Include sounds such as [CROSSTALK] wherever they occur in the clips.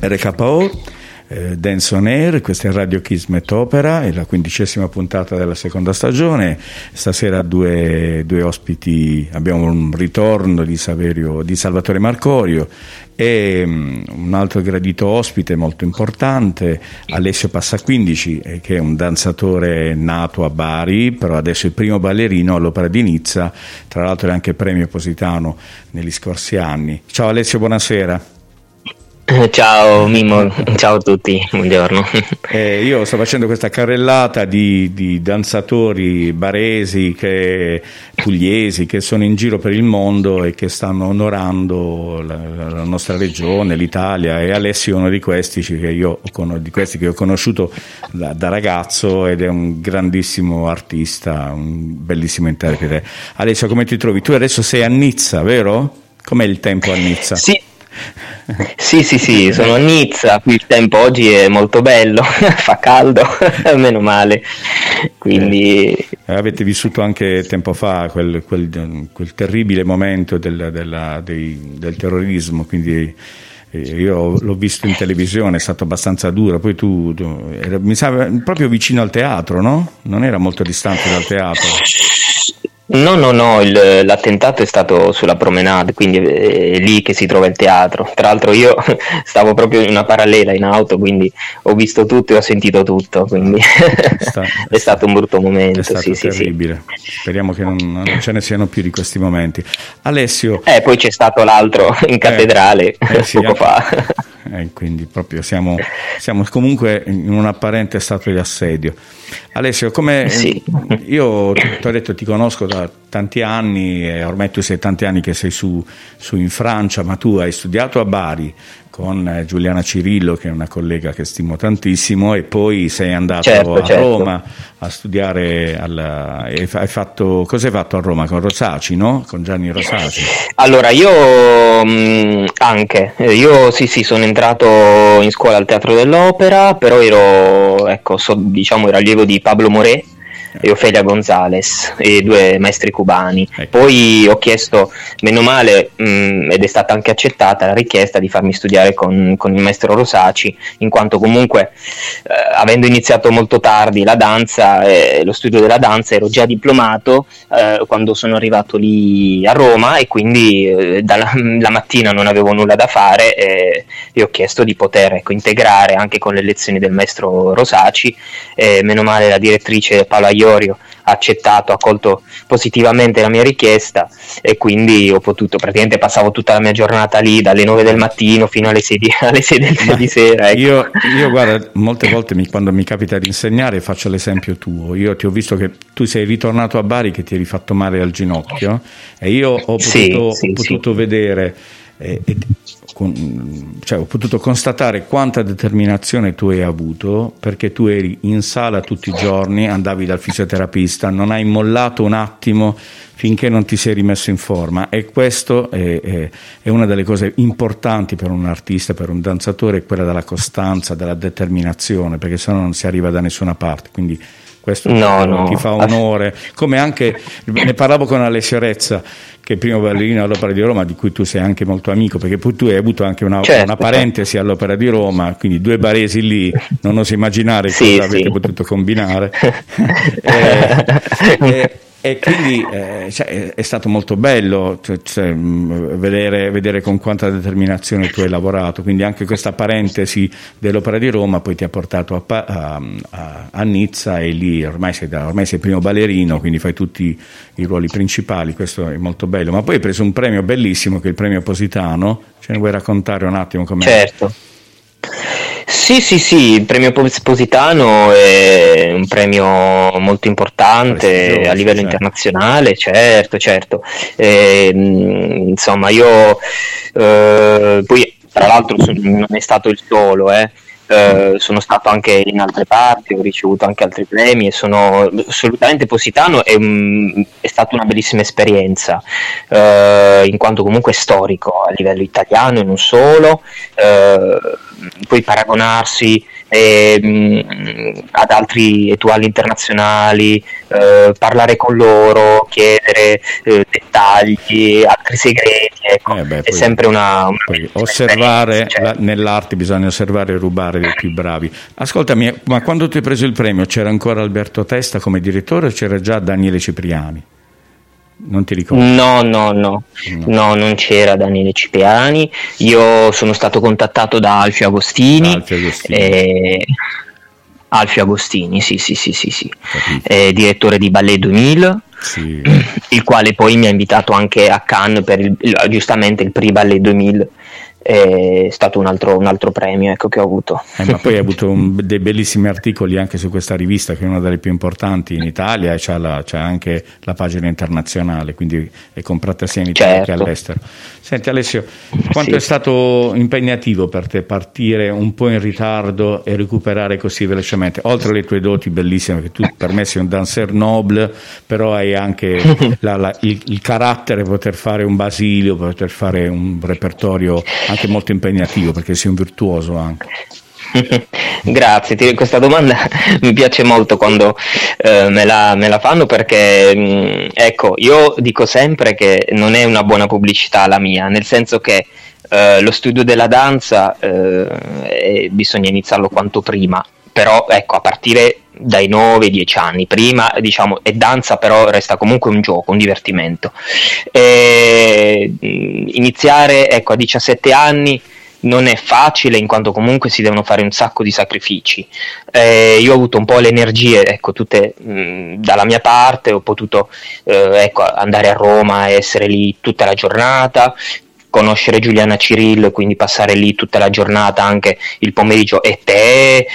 RKO, eh, Dance on Air, questa è Radio Kismet Opera, è la quindicesima puntata della seconda stagione. Stasera due, due ospiti, abbiamo un ritorno di, Saverio, di Salvatore Marcorio e um, un altro gradito ospite molto importante, Alessio Passaquindici, eh, che è un danzatore nato a Bari, però adesso è il primo ballerino all'Opera di Nizza, tra l'altro è anche premio Positano negli scorsi anni. Ciao Alessio, buonasera. [LAUGHS] Ciao Mimo, ciao a tutti, buongiorno. [LAUGHS] Eh, io sto facendo questa carrellata di, di danzatori baresi, che, pugliesi, che sono in giro per il mondo e che stanno onorando la, la nostra regione, l'Italia, e Alessio è uno di questi che io, di questi che ho conosciuto da, da ragazzo ed è un grandissimo artista, un bellissimo interprete. Alessio, come ti trovi? Tu adesso sei a Nizza, vero? Com'è il tempo a Nizza? Sì. Sì, sì, sì, sono a Nizza, qui il tempo oggi è molto bello, [LAUGHS] fa caldo, [LAUGHS] meno male. Quindi... Eh, avete vissuto anche tempo fa quel, quel, quel terribile momento del, della, dei, del terrorismo, quindi eh, io l'ho visto in televisione, è stato abbastanza duro, poi tu, tu mi sa proprio vicino al teatro, no? Non era molto distante dal teatro. No, no, no, il, l'attentato è stato sulla promenade, quindi è lì che si trova il teatro. Tra l'altro io [LAUGHS] stavo proprio in una parallela in auto, quindi ho visto tutto e ho sentito tutto, quindi [LAUGHS] sta, è stato un brutto momento. È stato sì, terribile. Sì, sì. Speriamo che non, non, ce ne siano più di questi momenti. Alessio. Eh, poi c'è stato l'altro in cattedrale eh, eh, sì, [LAUGHS] poco fa. Eh, quindi proprio siamo, siamo, comunque in un apparente stato di assedio. Alessio, come sì. io ti ho detto ti conosco da tanti anni ormai tu sei tanti anni che sei su, su in Francia, ma tu hai studiato a Bari, con eh, Giuliana Cirillo, che è una collega che stimo tantissimo, e poi sei andato certo, a certo. Roma a studiare. Alla, hai fatto, cosa hai fatto a Roma? Con Rosaci, no? Con Gianni Rosaci? Allora, io mh, anche, io sì, sì, sono entrato in scuola al Teatro dell'Opera, però ero, ecco, so, diciamo, ero allievo di Pablo Moré e Ofelia Gonzales, e due maestri cubani. Ecco. Poi ho chiesto, meno male, mh, ed è stata anche accettata la richiesta di farmi studiare con, con il maestro Rosaci, in quanto comunque, eh, avendo iniziato molto tardi la danza, eh, lo studio della danza, ero già diplomato eh, quando sono arrivato lì a Roma e quindi eh, dalla, [LAUGHS] la mattina non avevo nulla da fare e, e ho chiesto di poter ecco, integrare anche con le lezioni del maestro Rosaci. meno male la direttrice Paola Iorio ha accettato, ha accolto positivamente la mia richiesta e quindi ho potuto, praticamente passavo tutta la mia giornata lì dalle 9 del mattino fino alle 6 di, [LAUGHS] alle 6 del, di sera. Ecco. Io, io, guarda, molte volte mi, quando mi capita di insegnare faccio l'esempio tuo, io ti ho visto che tu sei ritornato a Bari che ti eri fatto male al ginocchio e io ho potuto, sì, ho sì, potuto sì. vedere eh, con, cioè, ho potuto constatare quanta determinazione tu hai avuto perché tu eri in sala tutti i giorni, andavi dal fisioterapista, non hai mollato un attimo finché non ti sei rimesso in forma e questo è, è, è una delle cose importanti per un artista, per un danzatore, quella della costanza, della determinazione, perché se no non si arriva da nessuna parte. Quindi questo no, ti, no. ti fa onore, come anche, ne parlavo con Alessio Rezza, che è il primo ballerino all'Opera di Roma, di cui tu sei anche molto amico, perché tu hai avuto anche una, certo, una parentesi all'Opera di Roma, quindi due baresi lì, non oso immaginare sì, cosa sì. avete potuto combinare. [LAUGHS] eh, eh, e quindi eh, cioè, è stato molto bello cioè, cioè, vedere, vedere, con quanta determinazione tu hai lavorato, quindi anche questa parentesi dell'Opera di Roma poi ti ha portato a, a, a, a Nizza e lì ormai sei, ormai sei, il primo ballerino, quindi fai tutti i ruoli principali, questo è molto bello. Ma poi hai preso un premio bellissimo che è il premio Positano, ce ne vuoi raccontare un attimo com'è? Certo. Sì, sì, sì, il premio Positano è un premio molto importante a livello certo. internazionale, certo, certo. E, ehm, insomma, io eh, poi tra l'altro non è stato il solo, eh. Eh, sono stato anche in altre parti, ho ricevuto anche altri premi e sono assolutamente Positano è, è stata una bellissima esperienza. Eh, in quanto comunque storico a livello italiano e non solo, eh, poi paragonarsi eh, ad altri etuali internazionali, eh, parlare con loro, chiedere eh, dettagli, altri segreti, ecco, eh beh, è sempre una, una osservare cioè. la, nell'arte bisogna osservare e rubare dei più bravi. Ascoltami, ma quando tu hai preso il premio c'era ancora Alberto Testa come direttore o c'era già Daniele Cipriani? Non ti ricordo? No, no, no, no, no, non c'era Daniele Cipriani. Io sono stato contattato da Alfio Agostini. Alfio Agostini. E... Alfio Agostini, sì, sì, sì, sì, sì. Eh, direttore di Ballet 2000, sì. il quale poi mi ha invitato anche a Cannes per il, giustamente il Prix Ballet 2000 è stato un altro, un altro premio ecco, che ho avuto. Eh, ma poi hai avuto un, dei bellissimi articoli anche su questa rivista che è una delle più importanti in Italia e c'ha, la, c'ha anche la pagina internazionale, quindi è comprata sia in Italia certo. che all'estero. Senti Alessio, quanto sì. è stato impegnativo per te partire un po' in ritardo e recuperare così velocemente? Oltre alle tue doti bellissime, che tu per me sei un dancer noble, però hai anche [LAUGHS] la, la, il, il, carattere per poter fare un basilio, per poter fare un repertorio anche molto impegnativo, perché sei un virtuoso anche. [LAUGHS] Grazie, questa domanda [LAUGHS] mi piace molto quando eh, me, la, me, la, fanno perché mh, mm, ecco, io dico sempre che non è una buona pubblicità la mia, nel senso che eh, lo studio della danza eh, bisogna iniziarlo quanto prima, però ecco, a partire dai 9-10 anni, prima diciamo è danza però resta comunque un gioco, un divertimento. E, iniziare ecco, a 17 anni non è facile in quanto comunque si devono fare un sacco di sacrifici. Eh, io ho avuto un po' le energie, ecco, tutte mh, dalla mia parte, ho potuto eh, ecco, andare a Roma e essere lì tutta la giornata, conoscere Giuliana Cirillo e quindi passare lì tutta la giornata, anche il pomeriggio e te,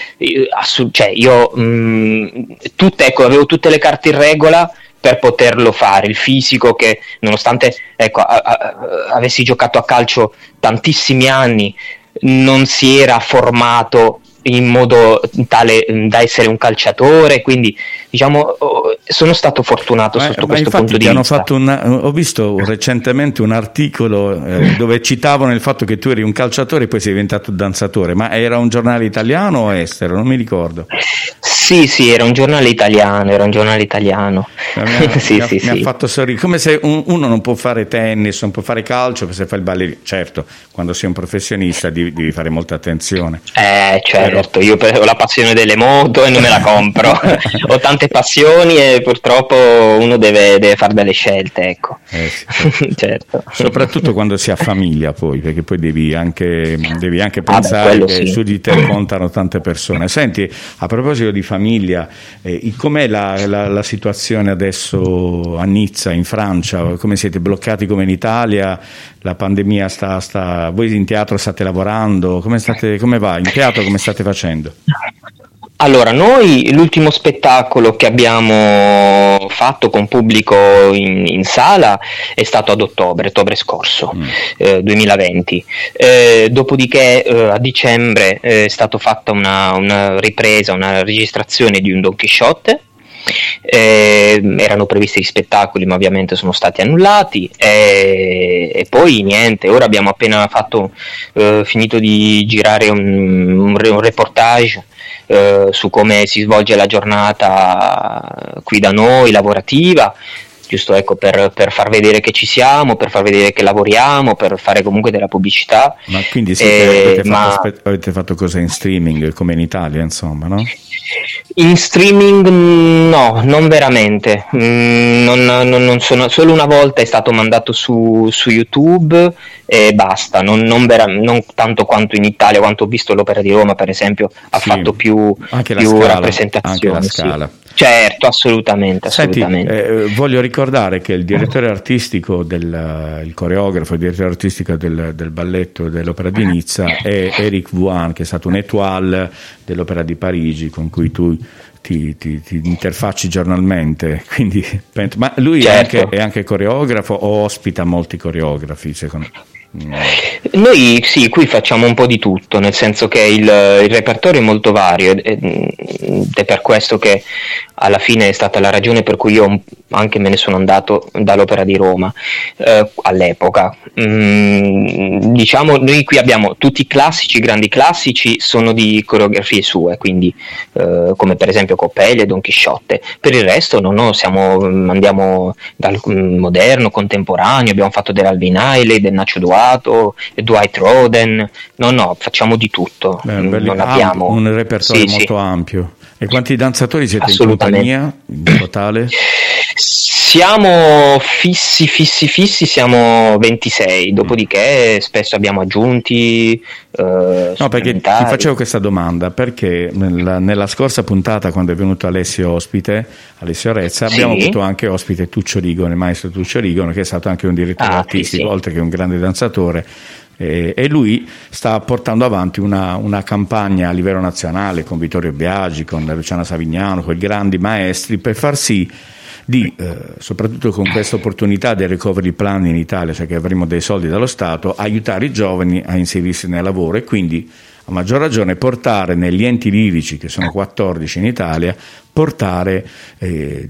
assu- cioè io mh, mm, tutte, ecco, avevo tutte le carte in regola per poterlo fare. Il fisico che, nonostante ecco, a, a, avessi giocato a calcio tantissimi anni, non si era formato in modo tale da essere un calciatore, quindi diciamo sono stato fortunato ma, sotto ma questo punto di vista. Una, ho visto recentemente un articolo eh, [LAUGHS] dove citavano il fatto che tu eri un calciatore e poi sei diventato danzatore, ma era un giornale italiano o estero? Non mi ricordo. Sì, sì, era un giornale italiano, era un giornale italiano. [LAUGHS] Mi ha, sì, mi ha, sì, mi ha fatto sorridere, come se un, uno non può fare tennis, non può fare calcio, se fa il ballerino. Certo, quando sei un professionista devi, devi fare molta attenzione. Eh, certo, Però... io ho la passione delle moto e non me la compro. [LAUGHS] ho tante passioni e purtroppo uno deve, deve fare delle scelte, ecco. Eh, sì, [LAUGHS] certo. Soprattutto quando si ha famiglia poi, perché poi devi anche, devi anche pensare ah, beh, che sì. su di te contano tante persone. Senti, a proposito di famiglia, famiglia. Eh, com'è la, la, la, situazione adesso a Nizza, in Francia? Come siete bloccati come in Italia? La pandemia sta, sta... Voi in teatro state lavorando? Come, state, come va? In teatro come state facendo? [LAUGHS] Allora, noi l'ultimo spettacolo che abbiamo fatto con pubblico in, in sala è stato ad ottobre, ottobre scorso, mm. eh, 2020. Eh, dopodiché eh, a dicembre è stata fatta una, una ripresa, una registrazione di un Don Quixote eh, erano previsti gli spettacoli ma ovviamente sono stati annullati. E, e poi niente, ora abbiamo appena fatto, eh, finito di girare un, un, un reportage eh, su come si svolge la giornata qui da noi, lavorativa, giusto ecco, per, per, far vedere che ci siamo, per far vedere che lavoriamo, per fare comunque della pubblicità. Ma quindi sì, eh, avete, ma... fatto, avete fatto cose in streaming come in Italia, insomma, no? In streaming no, non veramente. Mm, non, non, non sono, solo una volta è stato mandato su, su YouTube e basta, non, non, vera, non, tanto quanto in Italia, quanto ho visto l'Opera di Roma, per esempio, ha sì, fatto più, più scala, rappresentazioni. Anche la scala. Sì. Certo, assolutamente. assolutamente. Senti, eh, voglio ricordare che il direttore artistico, del, il coreografo, il direttore artistico del, del balletto dell'Opera di Nizza è Eric Vuan, che è stato un étoile dell'Opera di Parigi, con cui tu ti, ti, ti, interfacci giornalmente, [LAUGHS] quindi, ma lui certo. è, anche, è, anche, coreografo o ospita molti coreografi secondo me? Noi sì, qui facciamo un po' di tutto, nel senso che il, il repertorio è molto vario ed è per questo che alla fine è stata la ragione per cui io anche me ne sono andato dall'Opera di Roma eh, all'epoca. Mm, diciamo, noi qui abbiamo tutti i classici, i grandi classici sono di coreografie sue, quindi eh, come per esempio Coppelli e Don Chisciotte. Per il resto no, no, siamo, andiamo dal moderno, contemporaneo, abbiamo fatto dell'Alvin Ailey, del Nacho Duarte Sato, Dwight Roden, no no, facciamo di tutto, Beh, non abbiamo... un repertorio sì, molto sì. ampio. E quanti danzatori siete in compagnia in totale? [CLEARS THROAT] Siamo fissi, fissi, fissi, siamo 26, dopodiché spesso abbiamo aggiunti. Eh, no, perché ti facevo questa domanda, perché nella, nella, scorsa puntata, quando è venuto Alessio ospite, Alessio Rezza, sì. abbiamo avuto anche ospite Tuccio Rigono, il maestro Tuccio Rigono, che è stato anche un direttore ah, artistico, sì. oltre che un grande danzatore. e lui sta portando avanti una, una, campagna a livello nazionale con Vittorio Biagi, con Luciana Savignano, con i grandi maestri per far sì di, eh, soprattutto con questa opportunità del recovery plan in Italia, cioè che avremo dei soldi dallo Stato, aiutare i giovani a inserirsi nel lavoro e quindi a maggior ragione portare negli enti lirici, che sono 14 in Italia, portare, eh,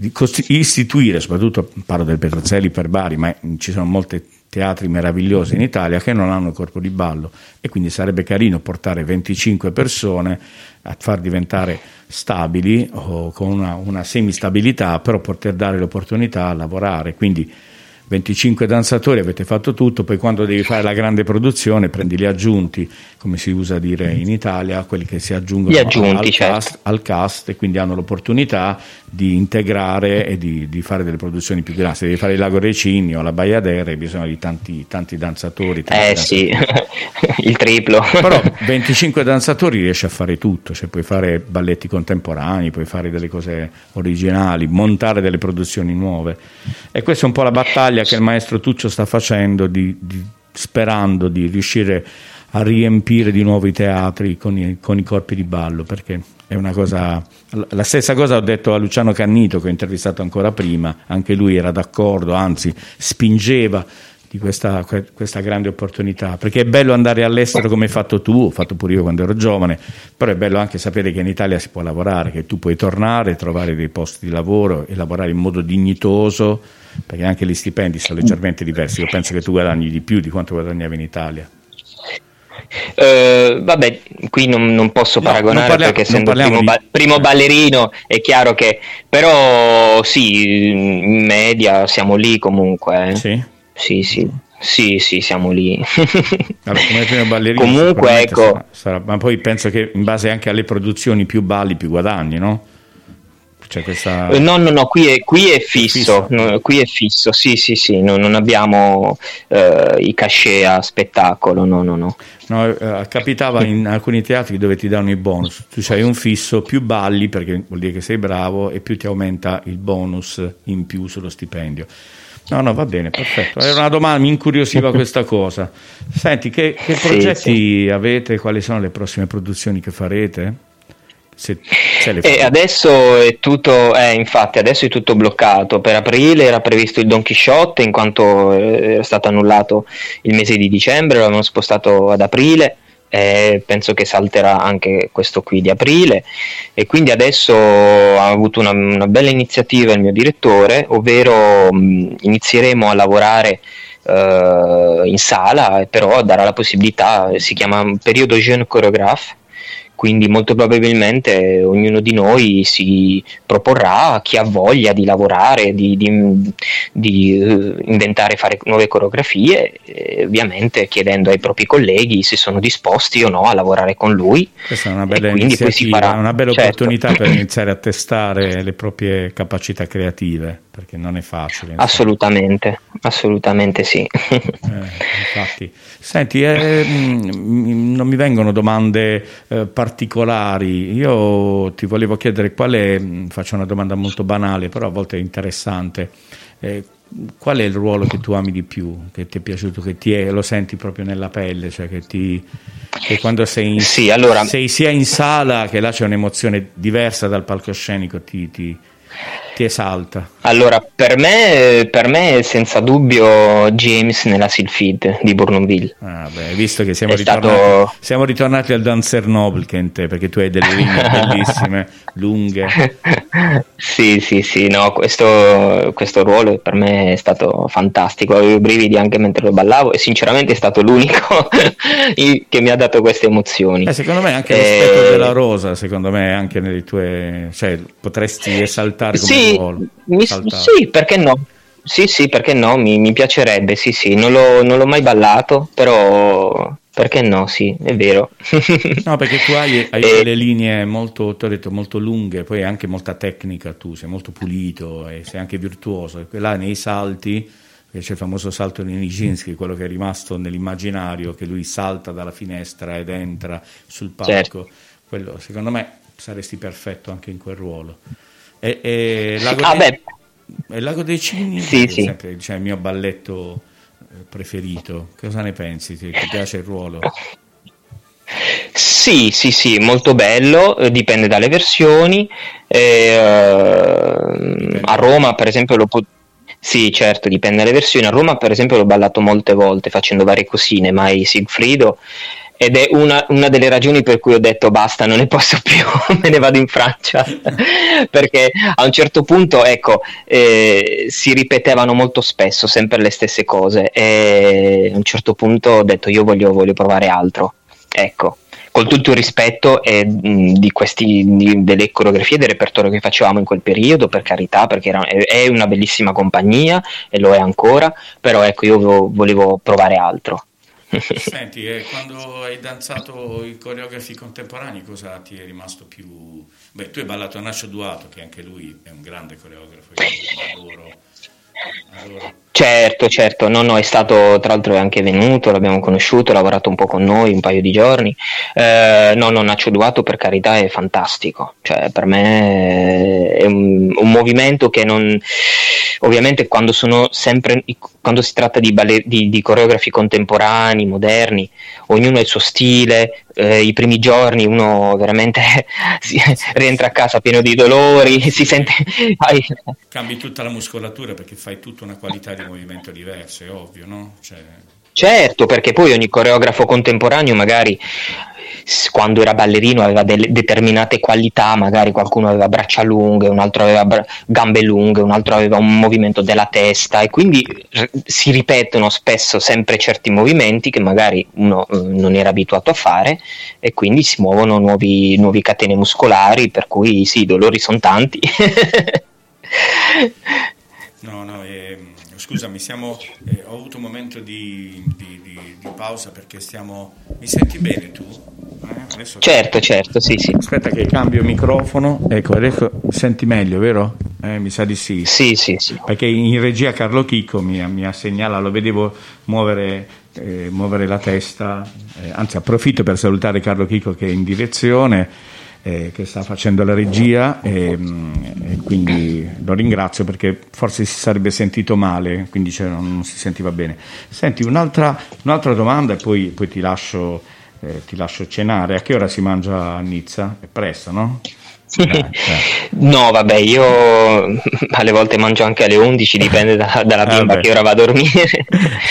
istituire, soprattutto parlo del Petrozzelli per Bari, ma ci sono molti teatri meravigliosi in Italia che non hanno corpo di ballo e quindi sarebbe carino portare 25 persone a far diventare stabili o con una, una semistabilità, però poter dare l'opportunità a lavorare. Quindi 25 danzatori, avete fatto tutto, poi quando devi fare la grande produzione prendi gli aggiunti, come si usa dire in Italia, quelli che si aggiungono aggiunti, al, certo. cast, al, cast, e quindi hanno l'opportunità di integrare e di, di fare delle produzioni più grandi. Se devi fare il Lago dei Cigni o la Baia d'Era hai bisogno di tanti, tanti danzatori. Tanti eh danzatori. sì, [LAUGHS] il triplo. Però 25 danzatori riesci a fare tutto, cioè puoi fare balletti contemporanei, puoi fare delle cose originali, montare delle produzioni nuove. E questa è un po' la battaglia che il maestro Tuccio sta facendo di, di, sperando di riuscire a riempire di nuovo i teatri con i, con i, corpi di ballo perché è una cosa la stessa cosa ho detto a Luciano Cannito che ho intervistato ancora prima anche lui era d'accordo anzi spingeva di questa, questa, grande opportunità, perché è bello andare all'estero come hai fatto tu, ho fatto pure io quando ero giovane, però è bello anche sapere che in Italia si può lavorare, che tu puoi tornare, trovare dei posti di lavoro e lavorare in modo dignitoso, perché anche gli stipendi sono leggermente diversi, io penso che tu guadagni di più di quanto guadagnavi in Italia. Uh, vabbè, qui non, non posso no, paragonare non perché essendo il primo, ba- primo, ballerino è chiaro che, però sì, in media siamo lì comunque. Eh. Sì sì, sì. Sì, sì, siamo lì. [LAUGHS] Vabbè, come primo ballerino Comunque, ecco. Sarà, sarà, ma poi penso che in base anche alle produzioni più balli, più guadagni, no? Questa... Eh, no, no, no, qui è, qui è fisso, è fisso. No, qui è fisso, sì, sì, sì, no, non abbiamo eh, i cachet a spettacolo, no, no, no. no eh, capitava in alcuni teatri dove ti danno i bonus, tu hai un fisso, più balli perché vuol dire che sei bravo e più ti aumenta il bonus in più sullo stipendio. No, no, va bene, perfetto. Era una domanda, mi incuriosiva [LAUGHS] questa cosa. Senti, che, che progetti sì, avete? Quali sono le prossime produzioni che farete? Se, se eh, adesso è tutto, eh, infatti, adesso è tutto bloccato. Per aprile era previsto il Don Quixote, in quanto eh, era stato annullato il mese di dicembre, l'avevamo spostato ad aprile eh, penso che salterà anche questo qui di aprile e quindi adesso ha avuto una, una bella iniziativa il mio direttore, ovvero mh, inizieremo a lavorare uh, in sala, però darà la possibilità, si chiama periodo jeune choreographe, quindi molto probabilmente ognuno di noi si proporrà chi ha voglia di lavorare, di, di, di uh, inventare, fare nuove coreografie, ovviamente chiedendo ai propri colleghi se sono disposti o no a lavorare con lui. Questa è una bella iniziativa, farà, una bella certo. opportunità per [CLEARS THROAT] iniziare a testare le proprie capacità creative, perché non è facile. Assolutamente, assolutamente sì. Eh, infatti. Senti, eh, mm, non mi vengono domande eh, particolari, io ti volevo chiedere qual è, mm, faccio una domanda molto banale, però a volte interessante, eh, qual è il ruolo che tu ami di più, che ti è piaciuto, che ti è, lo senti proprio nella pelle, cioè che, ti, che quando sei, in, sì, allora... sei sia in sala che là c'è un'emozione diversa dal palcoscenico, ti, ti ti esalta? Allora, per me, per me senza dubbio James nella Sylphid di Bournonville. Ah, beh, visto che siamo, ritornati, stato... siamo ritornati al Dancer Noble, Kente, perché tu hai delle linee [LAUGHS] bellissime, lunghe. [LAUGHS] sì, sì, sì, no, questo, questo, ruolo per me è stato fantastico, avevo i brividi anche mentre lo ballavo e sinceramente è stato l'unico [LAUGHS] che mi ha dato queste emozioni. Eh, secondo me anche eh... l'aspetto della rosa, secondo me anche nelle tue... cioè potresti esaltare come sì, mi, sì, perché no? Sì, sì, perché no? Mi, mi piacerebbe, sì, sì. Non l'ho, non l'ho, mai ballato, però perché no? Sì, è vero. no, [LAUGHS] perché tu hai, hai e... delle linee molto, ti ho detto, molto lunghe, poi hai anche molta tecnica tu, sei molto pulito e sei anche virtuoso. E là nei salti, c'è il famoso salto di Nijinsky, quello che è rimasto nell'immaginario, che lui salta dalla finestra ed entra sul palco. Certo. Quello, secondo me, saresti perfetto anche in quel ruolo. E, e Lago, ah, dei, e Lago dei Cigni sì, sì. Sempre, cioè, il mio balletto eh, preferito. Cosa ne pensi? Ti, ti piace il ruolo? Sì, sì, sì, molto bello, eh, dipende dalle versioni. Eh, a Roma, per esempio, lo pot- sì, certo, dipende dalle versioni. A Roma, per esempio, l'ho ballato molte volte facendo varie cosine, mai Sigfrido ed è una, una, delle ragioni per cui ho detto basta, non ne posso più, [LAUGHS] me ne vado in Francia, [LAUGHS] perché a un certo punto, ecco, eh, si ripetevano molto spesso sempre le stesse cose e a un certo punto ho detto io voglio, voglio provare altro, ecco. Con tutto il rispetto eh, di questi, di, delle coreografie del repertorio che facevamo in quel periodo, per carità, perché era, è una bellissima compagnia e lo è ancora, però ecco, io volevo provare altro. Senti, eh, quando hai danzato i coreografi contemporanei, cosa ti è rimasto più... Beh, tu hai ballato Nacio Duato, che anche lui è un grande coreografo, io adoro. adoro. Certo, certo, no, no, è stato tra l'altro è anche venuto, l'abbiamo conosciuto, ha lavorato un po' con noi un paio di giorni. Eh, no, no, Nacio Duato per carità è fantastico, cioè per me è un, un movimento che non ovviamente quando, sempre, quando si tratta di, ballet, di, di, coreografi contemporanei, moderni, ognuno ha il suo stile, eh, i primi giorni uno veramente [LAUGHS] si, rientra a casa pieno di dolori, [LAUGHS] si sente... [LAUGHS] Cambi tutta la muscolatura perché fai tutta una qualità di movimento diversa, è ovvio, no? Cioè... Certo, perché poi ogni coreografo contemporaneo magari quando era ballerino aveva delle determinate qualità, magari qualcuno aveva braccia lunghe, un altro aveva bra- gambe lunghe, un altro aveva un movimento della testa e quindi r- si ripetono spesso sempre certi movimenti che magari uno eh, non era abituato a fare e quindi si muovono nuovi, nuovi catene muscolari per cui sì, i dolori sono tanti. [LAUGHS] no, no, eh, scusami, siamo, eh, ho avuto un momento di, di, di, di pausa perché stiamo... Mi senti bene tu? Eh, certo, certo, sì, sì. Aspetta che cambio microfono. Ecco, adesso senti meglio, vero? Eh, mi sa di sì. Sì, sì, sì. Perché in regia Carlo Chicco mi, mi ha segnalato, lo vedevo muovere, eh, muovere la testa. Eh, anzi, approfitto per salutare Carlo Chicco che è in direzione. Eh, che sta facendo la regia e, mm, e, quindi lo ringrazio perché forse si sarebbe sentito male, quindi cioè, non, non, si sentiva bene. Senti, un'altra, un'altra domanda e poi, poi ti lascio eh, ti lascio cenare. A che ora si mangia a Nizza? È presto, no? No, vabbè, io [LAUGHS] alle volte mangio anche alle 11, dipende da, dalla bimba che ora va a dormire. [LAUGHS]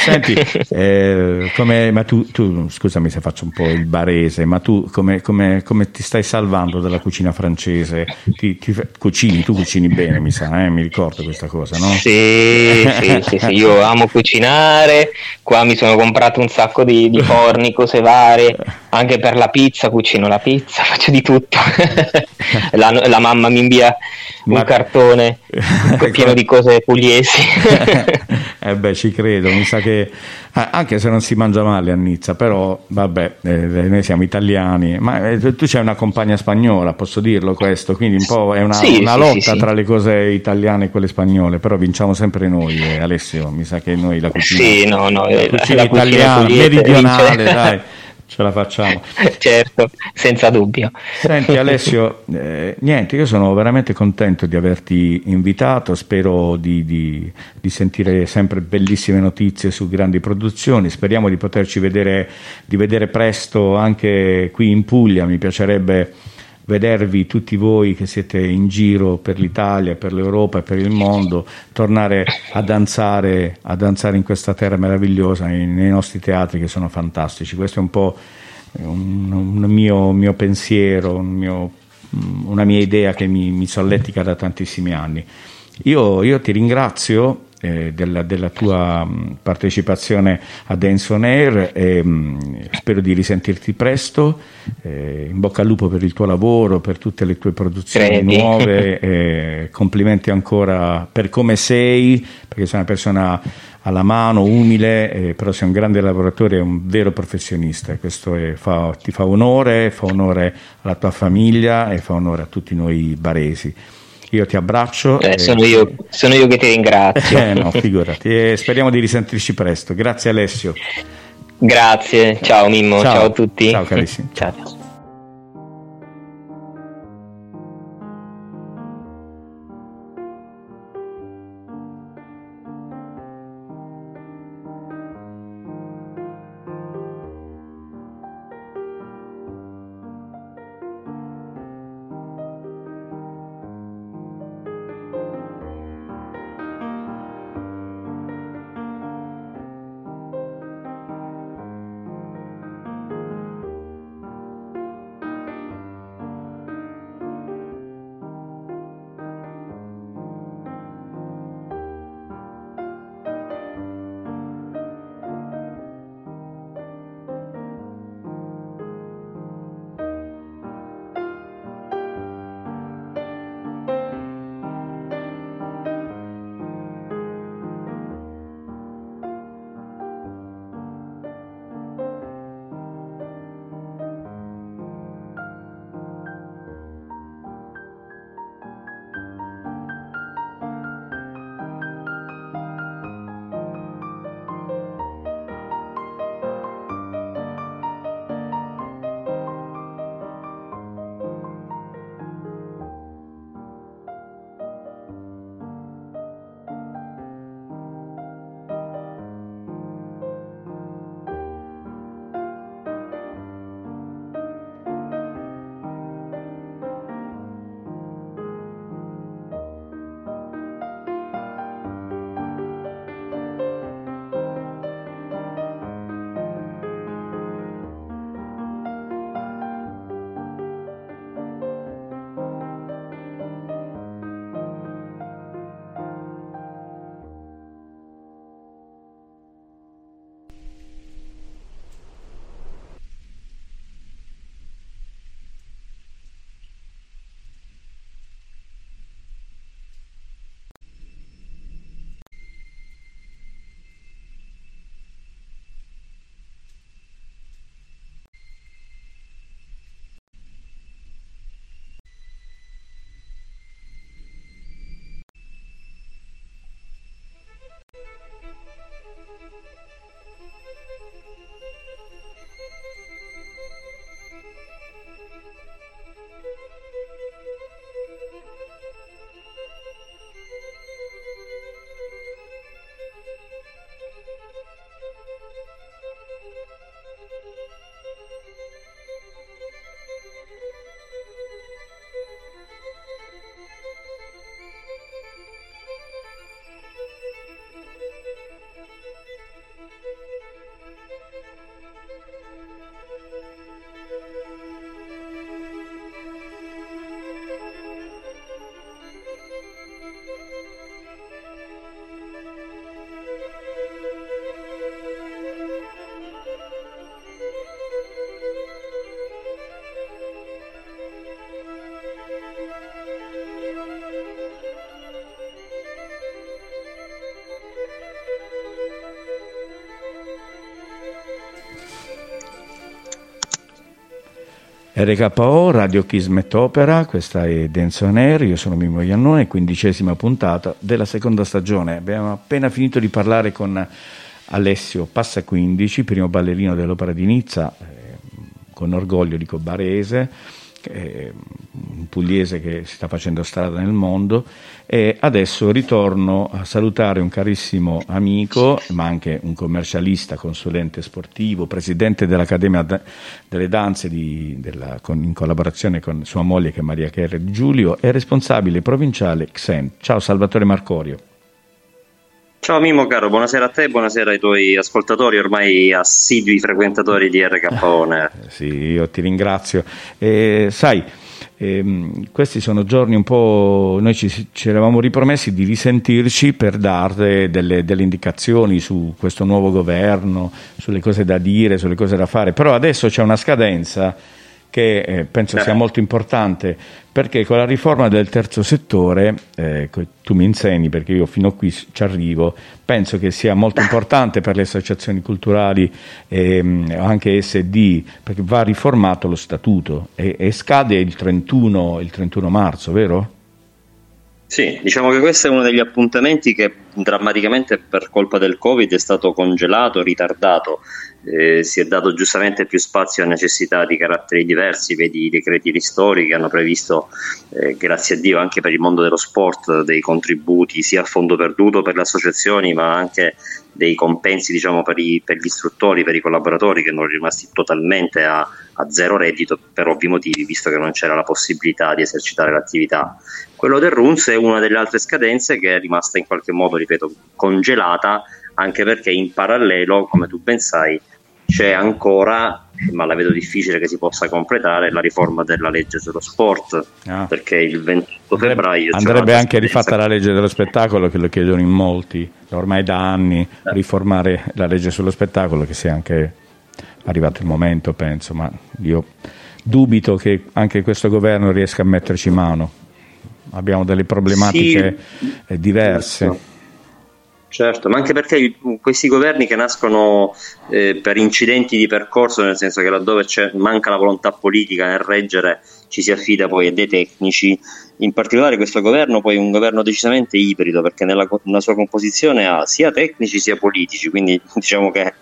Senti, [LAUGHS] eh, come, ma tu, tu, scusami se faccio un po' il barese, ma tu come, come, come ti stai salvando dalla cucina francese? Ti, ti, cucini, tu cucini bene, mi sa, eh? mi ricordo questa cosa, no? Sì, sì, sì, sì, io amo cucinare, qua mi sono comprato un sacco di, di forni, cose varie, anche per la pizza, cucino la pizza, faccio di tutto. La, la, mamma mi invia un Ma... cartone [LAUGHS] pieno di cose pugliesi. [LAUGHS] eh beh, ci credo, mi sa che eh, anche se non si mangia male a Nizza, però vabbè, eh, noi siamo italiani, ma eh, tu c'hai una compagna spagnola, posso dirlo questo, quindi un po' è una, sì, una sì, lotta sì, tra le cose italiane e quelle spagnole, però vinciamo sempre noi, eh, Alessio, mi sa che noi la cucina, sì, no, no, la cucina la italiana, meridionale, dai [LAUGHS] ce la facciamo. [LAUGHS] certo, senza dubbio. Senti [LAUGHS] Alessio, eh, niente, io sono veramente contento di averti invitato, spero di, di, di, sentire sempre bellissime notizie su grandi produzioni, speriamo di poterci vedere, di vedere presto anche qui in Puglia, mi piacerebbe vedervi tutti voi che siete in giro per l'Italia, per l'Europa e per il mondo, tornare a danzare, a danzare in questa terra meravigliosa, nei nostri teatri che sono fantastici. Questo è un po' un, un mio, mio, pensiero, un mio, una mia idea che mi, mi solletica da tantissimi anni. Io, io ti ringrazio eh, della, della, tua mh, partecipazione a Dance on Air e mh, spero di risentirti presto. Eh, in bocca al lupo per il tuo lavoro, per tutte le tue produzioni Credi. nuove. [LAUGHS] Eh, complimenti ancora per come sei, perché sei una persona alla mano, umile, eh, però sei un grande lavoratore e un vero professionista. Questo è, fa, ti fa onore, fa onore alla tua famiglia e fa onore a tutti noi baresi. Io ti abbraccio. Eh, e... sono, io, sono, io, che ti ringrazio. eh, no, figurati. E speriamo di risentirci presto. Grazie Alessio. Grazie, ciao Mimmo, ciao, ciao a tutti. Ciao carissimi. ciao. RKO, Radio Kismet Opera, questa è on Air, io sono Mimo Iannone, quindicesima puntata della seconda stagione. Abbiamo appena finito di parlare con Alessio Passa 15, primo ballerino dell'Opera di Nizza, eh, con orgoglio dico barese, un pugliese che si sta facendo strada nel mondo e adesso ritorno a salutare un carissimo amico, ma anche un commercialista, consulente sportivo, presidente dell'Accademia delle Danze di, della, con, in collaborazione con sua moglie che è Maria Kerre di Giulio e responsabile provinciale XEN. Ciao Salvatore Marcorio. Ciao Mimo caro, buonasera a te buonasera ai tuoi ascoltatori, ormai assidui frequentatori di RKONE. Eh, sì, io ti ringrazio. Eh, sai, ehm, questi sono giorni un po'... Noi ci, ci, eravamo ripromessi di risentirci per dare delle, delle indicazioni su questo nuovo governo, sulle cose da dire, sulle cose da fare, però adesso c'è una scadenza che eh, penso sia molto importante perché con la riforma del terzo settore, eh, tu mi insegni perché io fino a qui ci arrivo, penso che sia molto [LAUGHS] importante per le associazioni culturali e ehm, anche SD perché va riformato lo statuto e, e scade il 31, il 31 marzo, vero? Sì, diciamo che questo è uno degli appuntamenti che drammaticamente per colpa del Covid è stato congelato, ritardato eh, si è dato giustamente più spazio a necessità di caratteri diversi, vedi i decreti ristori che hanno previsto, eh, grazie a Dio, anche per il mondo dello sport, dei contributi sia a fondo perduto per le associazioni, ma anche dei compensi diciamo, per, i, per, gli istruttori, per i collaboratori che non sono rimasti totalmente a, a zero reddito per ovvi motivi, visto che non c'era la possibilità di esercitare l'attività. Quello del RUNS è una delle altre scadenze che è rimasta in qualche modo, ripeto, congelata anche perché in parallelo, come tu ben sai, c'è ancora, ma la vedo difficile che si possa completare, la riforma della legge sullo sport, ah. perché il 28 febbraio... Andrebbe anche rifatta la legge dello spettacolo, che lo chiedono in molti, ormai da anni, riformare la legge sullo spettacolo, che sia anche arrivato il momento, penso, ma io dubito che anche questo governo riesca a metterci mano. Abbiamo delle problematiche sì, eh, diverse. Certo. Certo, ma anche perché questi governi che nascono eh, per incidenti di percorso, nel senso che laddove manca la volontà politica nel reggere ci si affida poi a dei tecnici, in particolare questo governo poi è un governo decisamente ibrido perché nella, nella sua composizione ha sia tecnici sia politici, quindi [LAUGHS] diciamo che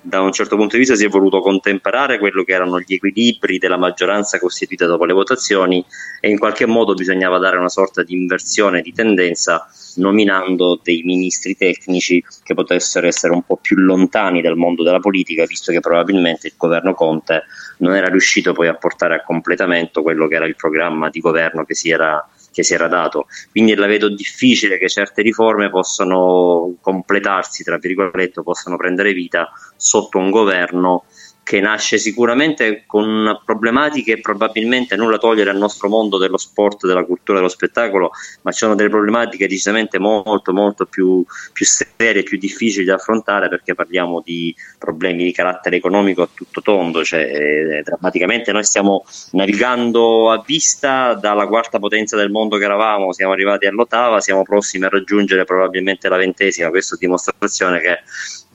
da un certo punto di vista si è voluto contemperare quello che erano gli equilibri della maggioranza costituita dopo le votazioni e in qualche modo bisognava dare una sorta di inversione di tendenza nominando dei ministri tecnici che potessero essere un po' più lontani dal mondo della politica, visto che probabilmente il governo Conte non era riuscito poi a portare a completamento quello che era il programma di governo che si era, che si era dato. Quindi la vedo difficile che certe riforme possano completarsi, tra virgolette, possano prendere vita sotto un governo che nasce sicuramente con problematiche probabilmente nulla togliere al nostro mondo dello sport, della cultura, dello spettacolo, ma ci sono delle problematiche decisamente molto molto più, più serie, più difficili da affrontare perché parliamo di problemi di carattere economico a tutto tondo, cioè eh, drammaticamente noi stiamo navigando a vista dalla quarta potenza del mondo che eravamo, siamo arrivati all'ottava, siamo prossimi a raggiungere probabilmente la ventesima, questa è dimostrazione che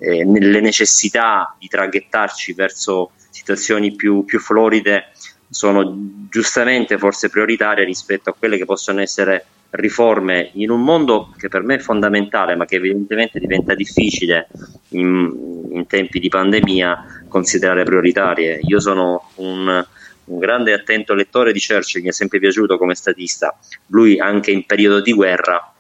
eh, nelle necessità di traghettarci verso situazioni più, più floride sono giustamente forse prioritarie rispetto a quelle che possono essere riforme in un mondo che per me è fondamentale ma che evidentemente diventa difficile in, in tempi di pandemia considerare prioritarie. Io sono un, un grande e attento lettore di Churchill, mi è sempre piaciuto come statista. Lui anche in periodo di guerra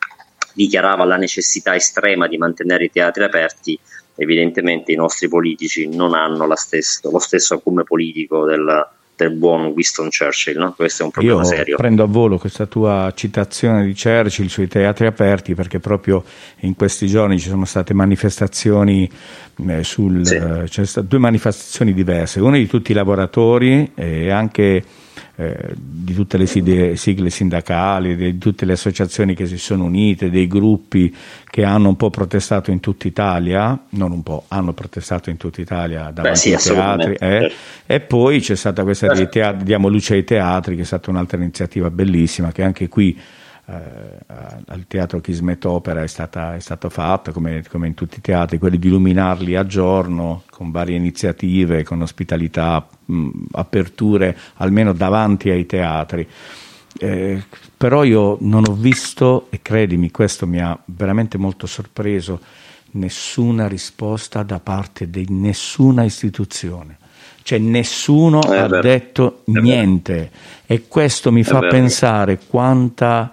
dichiarava la necessità estrema di mantenere i teatri aperti evidentemente i nostri politici non hanno stesso, lo stesso acume politico del, del buon Winston Churchill, no? questo è un problema Io serio. Prendo a volo questa tua citazione di Churchill sui teatri aperti perché proprio in questi giorni ci sono state manifestazioni eh, sul, sì. eh, due manifestazioni diverse, una di tutti i lavoratori e anche eh, di tutte le sigle sindacali, di tutte le associazioni che si sono unite, dei gruppi che hanno un po' protestato in tutta Italia, non un po', hanno protestato in tutta Italia davanti sì, ai teatri, eh, e poi c'è stata questa di teatri, Diamo luce ai teatri, che è stata un'altra iniziativa bellissima, che anche qui al teatro Kismet Opera è, stata, è stato fatto, come, come, in tutti i teatri, quelli di illuminarli a giorno con varie iniziative, con ospitalità, mh, aperture almeno davanti ai teatri. Eh, però io non ho visto, e credimi, questo mi ha veramente molto sorpreso, nessuna risposta da parte di nessuna istituzione. Cioè nessuno ha detto niente e questo mi fa pensare quanta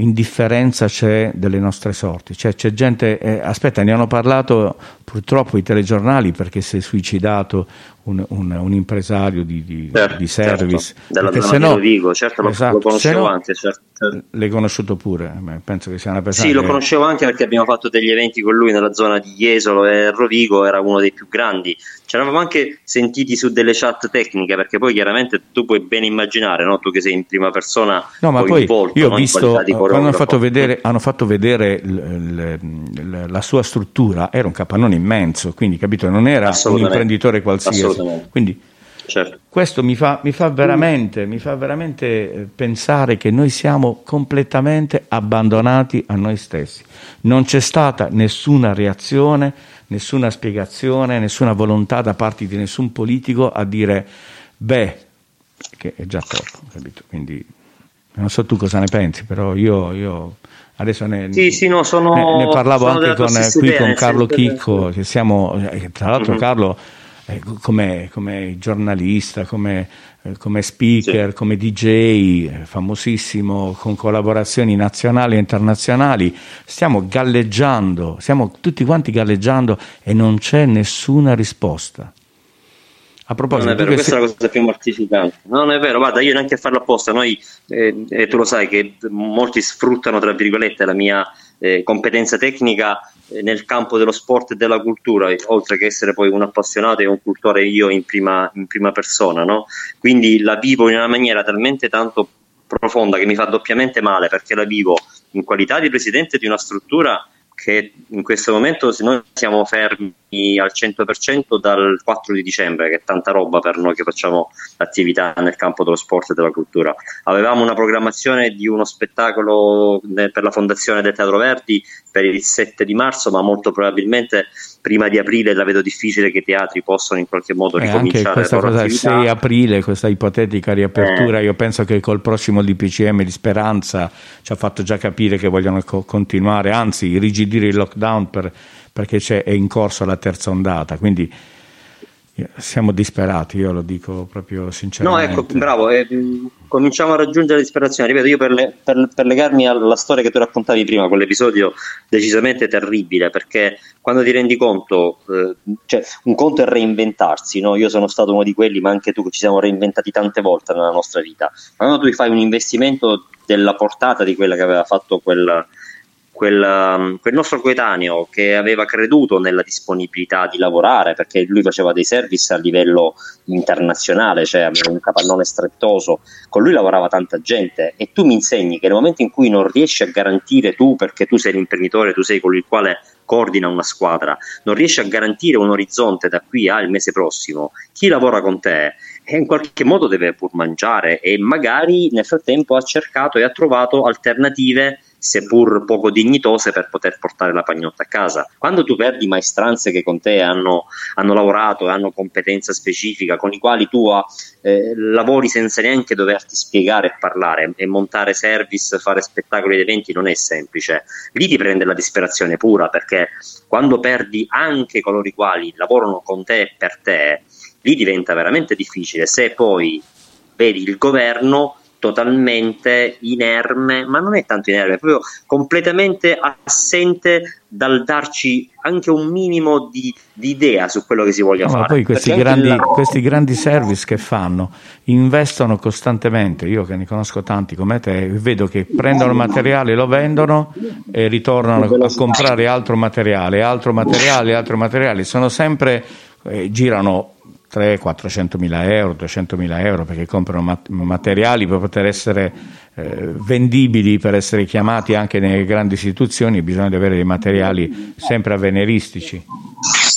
indifferenza c'è delle nostre sorti. Cioè, c'è gente, eh, aspetta, ne hanno parlato purtroppo i telegiornali perché si è suicidato un, un, un impresario di, di, certo, di service. Certo. Della zona no, Vigo, certo, lo, esatto, lo conoscevo no, anche. Certo. L'hai conosciuto pure, penso che sia una persona. Sì, che... lo conoscevo anche perché abbiamo fatto degli eventi con lui nella zona di Jesolo e Rovigo, era uno dei più grandi. Ci eravamo anche sentiti su delle chat tecniche perché poi chiaramente tu puoi ben immaginare, no? tu che sei in prima persona. No, ma poi involto, io ho no? visto quando hanno fatto vedere, hanno fatto vedere l, l, l, la sua struttura, era un capannone immenso, quindi capito, non era un imprenditore qualsiasi. Quindi certo. questo mi fa, mi fa, veramente, mi fa veramente pensare che noi siamo completamente abbandonati a noi stessi. Non c'è stata nessuna reazione, nessuna spiegazione, nessuna volontà da parte di nessun politico a dire beh, che è già troppo, capito? Quindi non so tu cosa ne pensi, però io, io adesso ne, sì, sì, no, sono, ne, ne parlavo anche con, qui idea, con Carlo Chicco, che siamo, eh, tra l'altro Mhm. Carlo eh, come, come giornalista, come, eh, come speaker, Sì. come DJ, eh, famosissimo, con collaborazioni nazionali e internazionali, stiamo galleggiando, stiamo tutti quanti galleggiando e non c'è nessuna risposta. A proposito, Non è vero, questa sei- è la cosa più mortificante. No, Non è vero, guarda, io neanche a farlo apposta. Noi, eh, e tu lo sai che molti sfruttano, tra virgolette, la mia eh, competenza tecnica eh, nel campo dello sport e della cultura, oltre che essere poi un appassionato e un cultore io in prima, in prima persona, no? Quindi la vivo in una maniera talmente tanto profonda che mi fa doppiamente male perché la vivo in qualità di presidente di una struttura che in questo momento se noi siamo fermi al 100% dal 4 di dicembre, che è tanta roba per noi che facciamo attività nel campo dello sport e della cultura. Avevamo una programmazione di uno spettacolo ne- per la Fondazione del Teatro Verdi per il 7 di marzo, ma molto probabilmente prima di aprile la vedo difficile che i teatri possano in qualche modo Eh, anche ricominciare questa la loro cosa del attività. 6 aprile, questa ipotetica riapertura, Eh. io penso che col prossimo DPCM di Speranza ci ha fatto già capire che vogliono co- continuare, anzi irrigidire il lockdown per- perché c'è, è in corso la terza ondata, quindi eh, siamo disperati, io lo dico proprio No, sinceramente. ecco, bravo, eh, cominciamo a raggiungere la disperazione. Ripeto, io per, le- per- per legarmi alla storia che tu raccontavi prima, quell'episodio decisamente terribile, perché quando ti rendi conto, eh, cioè, un conto è reinventarsi, no? Io sono stato uno di quelli, ma anche tu che ci siamo reinventati tante volte nella nostra vita. Quando tu fai un investimento della portata di quella che aveva fatto quel, quel, um, quel nostro coetaneo che aveva creduto nella disponibilità di lavorare perché lui faceva dei service a livello internazionale, cioè aveva un capannone strettoso, con lui lavorava tanta gente. E tu mi insegni che nel momento in cui non riesci a garantire tu, perché tu sei l'imprenditore, tu sei colui il quale coordina una squadra, non riesci a garantire un orizzonte da qui al mese prossimo, chi lavora con te eh, in qualche modo deve pur mangiare e magari nel frattempo ha cercato e ha trovato alternative seppur poco dignitose per poter portare la pagnotta a casa. Quando tu perdi maestranze che con te hanno, hanno lavorato e hanno competenza specifica, con i quali tu eh, lavori senza neanche doverti spiegare e parlare e montare service, fare spettacoli ed eventi non è semplice. Lì ti prende la disperazione pura perché quando perdi anche coloro i quali lavorano con te e per te, lì diventa veramente difficile. Se poi vedi il governo totalmente inerme, ma non è tanto inerme, è proprio completamente assente dal darci anche un minimo di, di idea su quello che si voglia No, fare. ma poi questi grandi, la- questi grandi service che fanno investono costantemente. Io che ne conosco tanti come te, vedo che prendono materiale, lo vendono e ritornano a comprare altro materiale, altro materiale, altro materiale. Sono sempre, eh, girano 3 400 mila euro, 200 mila euro perché comprano mat- materiali per poter essere eh, vendibili, per essere chiamati anche nelle grandi istituzioni, bisogna avere dei materiali sempre avveniristici.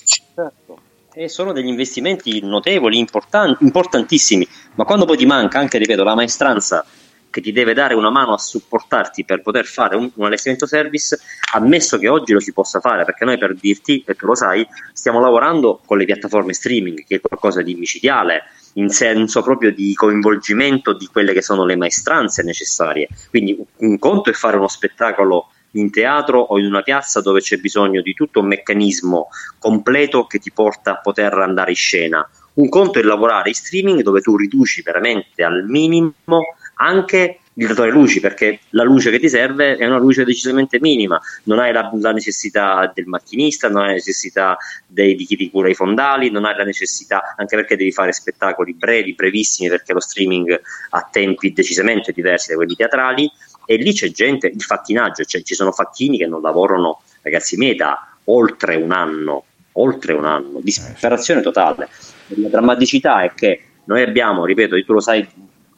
Certo. E sono degli investimenti notevoli, importanti, importantissimi, ma quando poi ti manca anche, ripeto, la maestranza che ti deve dare una mano a supportarti per poter fare un, un allestimento service, ammesso che oggi lo si possa fare, perché noi per dirti, e tu lo sai, stiamo lavorando con le piattaforme streaming, che è qualcosa di micidiale, in senso proprio di coinvolgimento di quelle che sono le maestranze necessarie. Quindi un conto è fare uno spettacolo in teatro o in una piazza dove c'è bisogno di tutto un meccanismo completo che ti porta a poter andare in scena. Un conto è lavorare in streaming dove tu riduci veramente al minimo anche il datore luci perché la luce che ti serve è una luce decisamente minima, non hai la, la necessità del macchinista, non hai la necessità dei, di chi ti cura i fondali, non hai la necessità anche perché devi fare spettacoli brevi, brevissimi perché lo streaming ha tempi decisamente diversi da quelli teatrali. E lì c'è gente, il facchinaggio, cioè ci sono facchini che non lavorano, ragazzi miei, da oltre un anno, oltre un anno, disperazione totale. La drammaticità è che noi abbiamo, ripeto, tu lo sai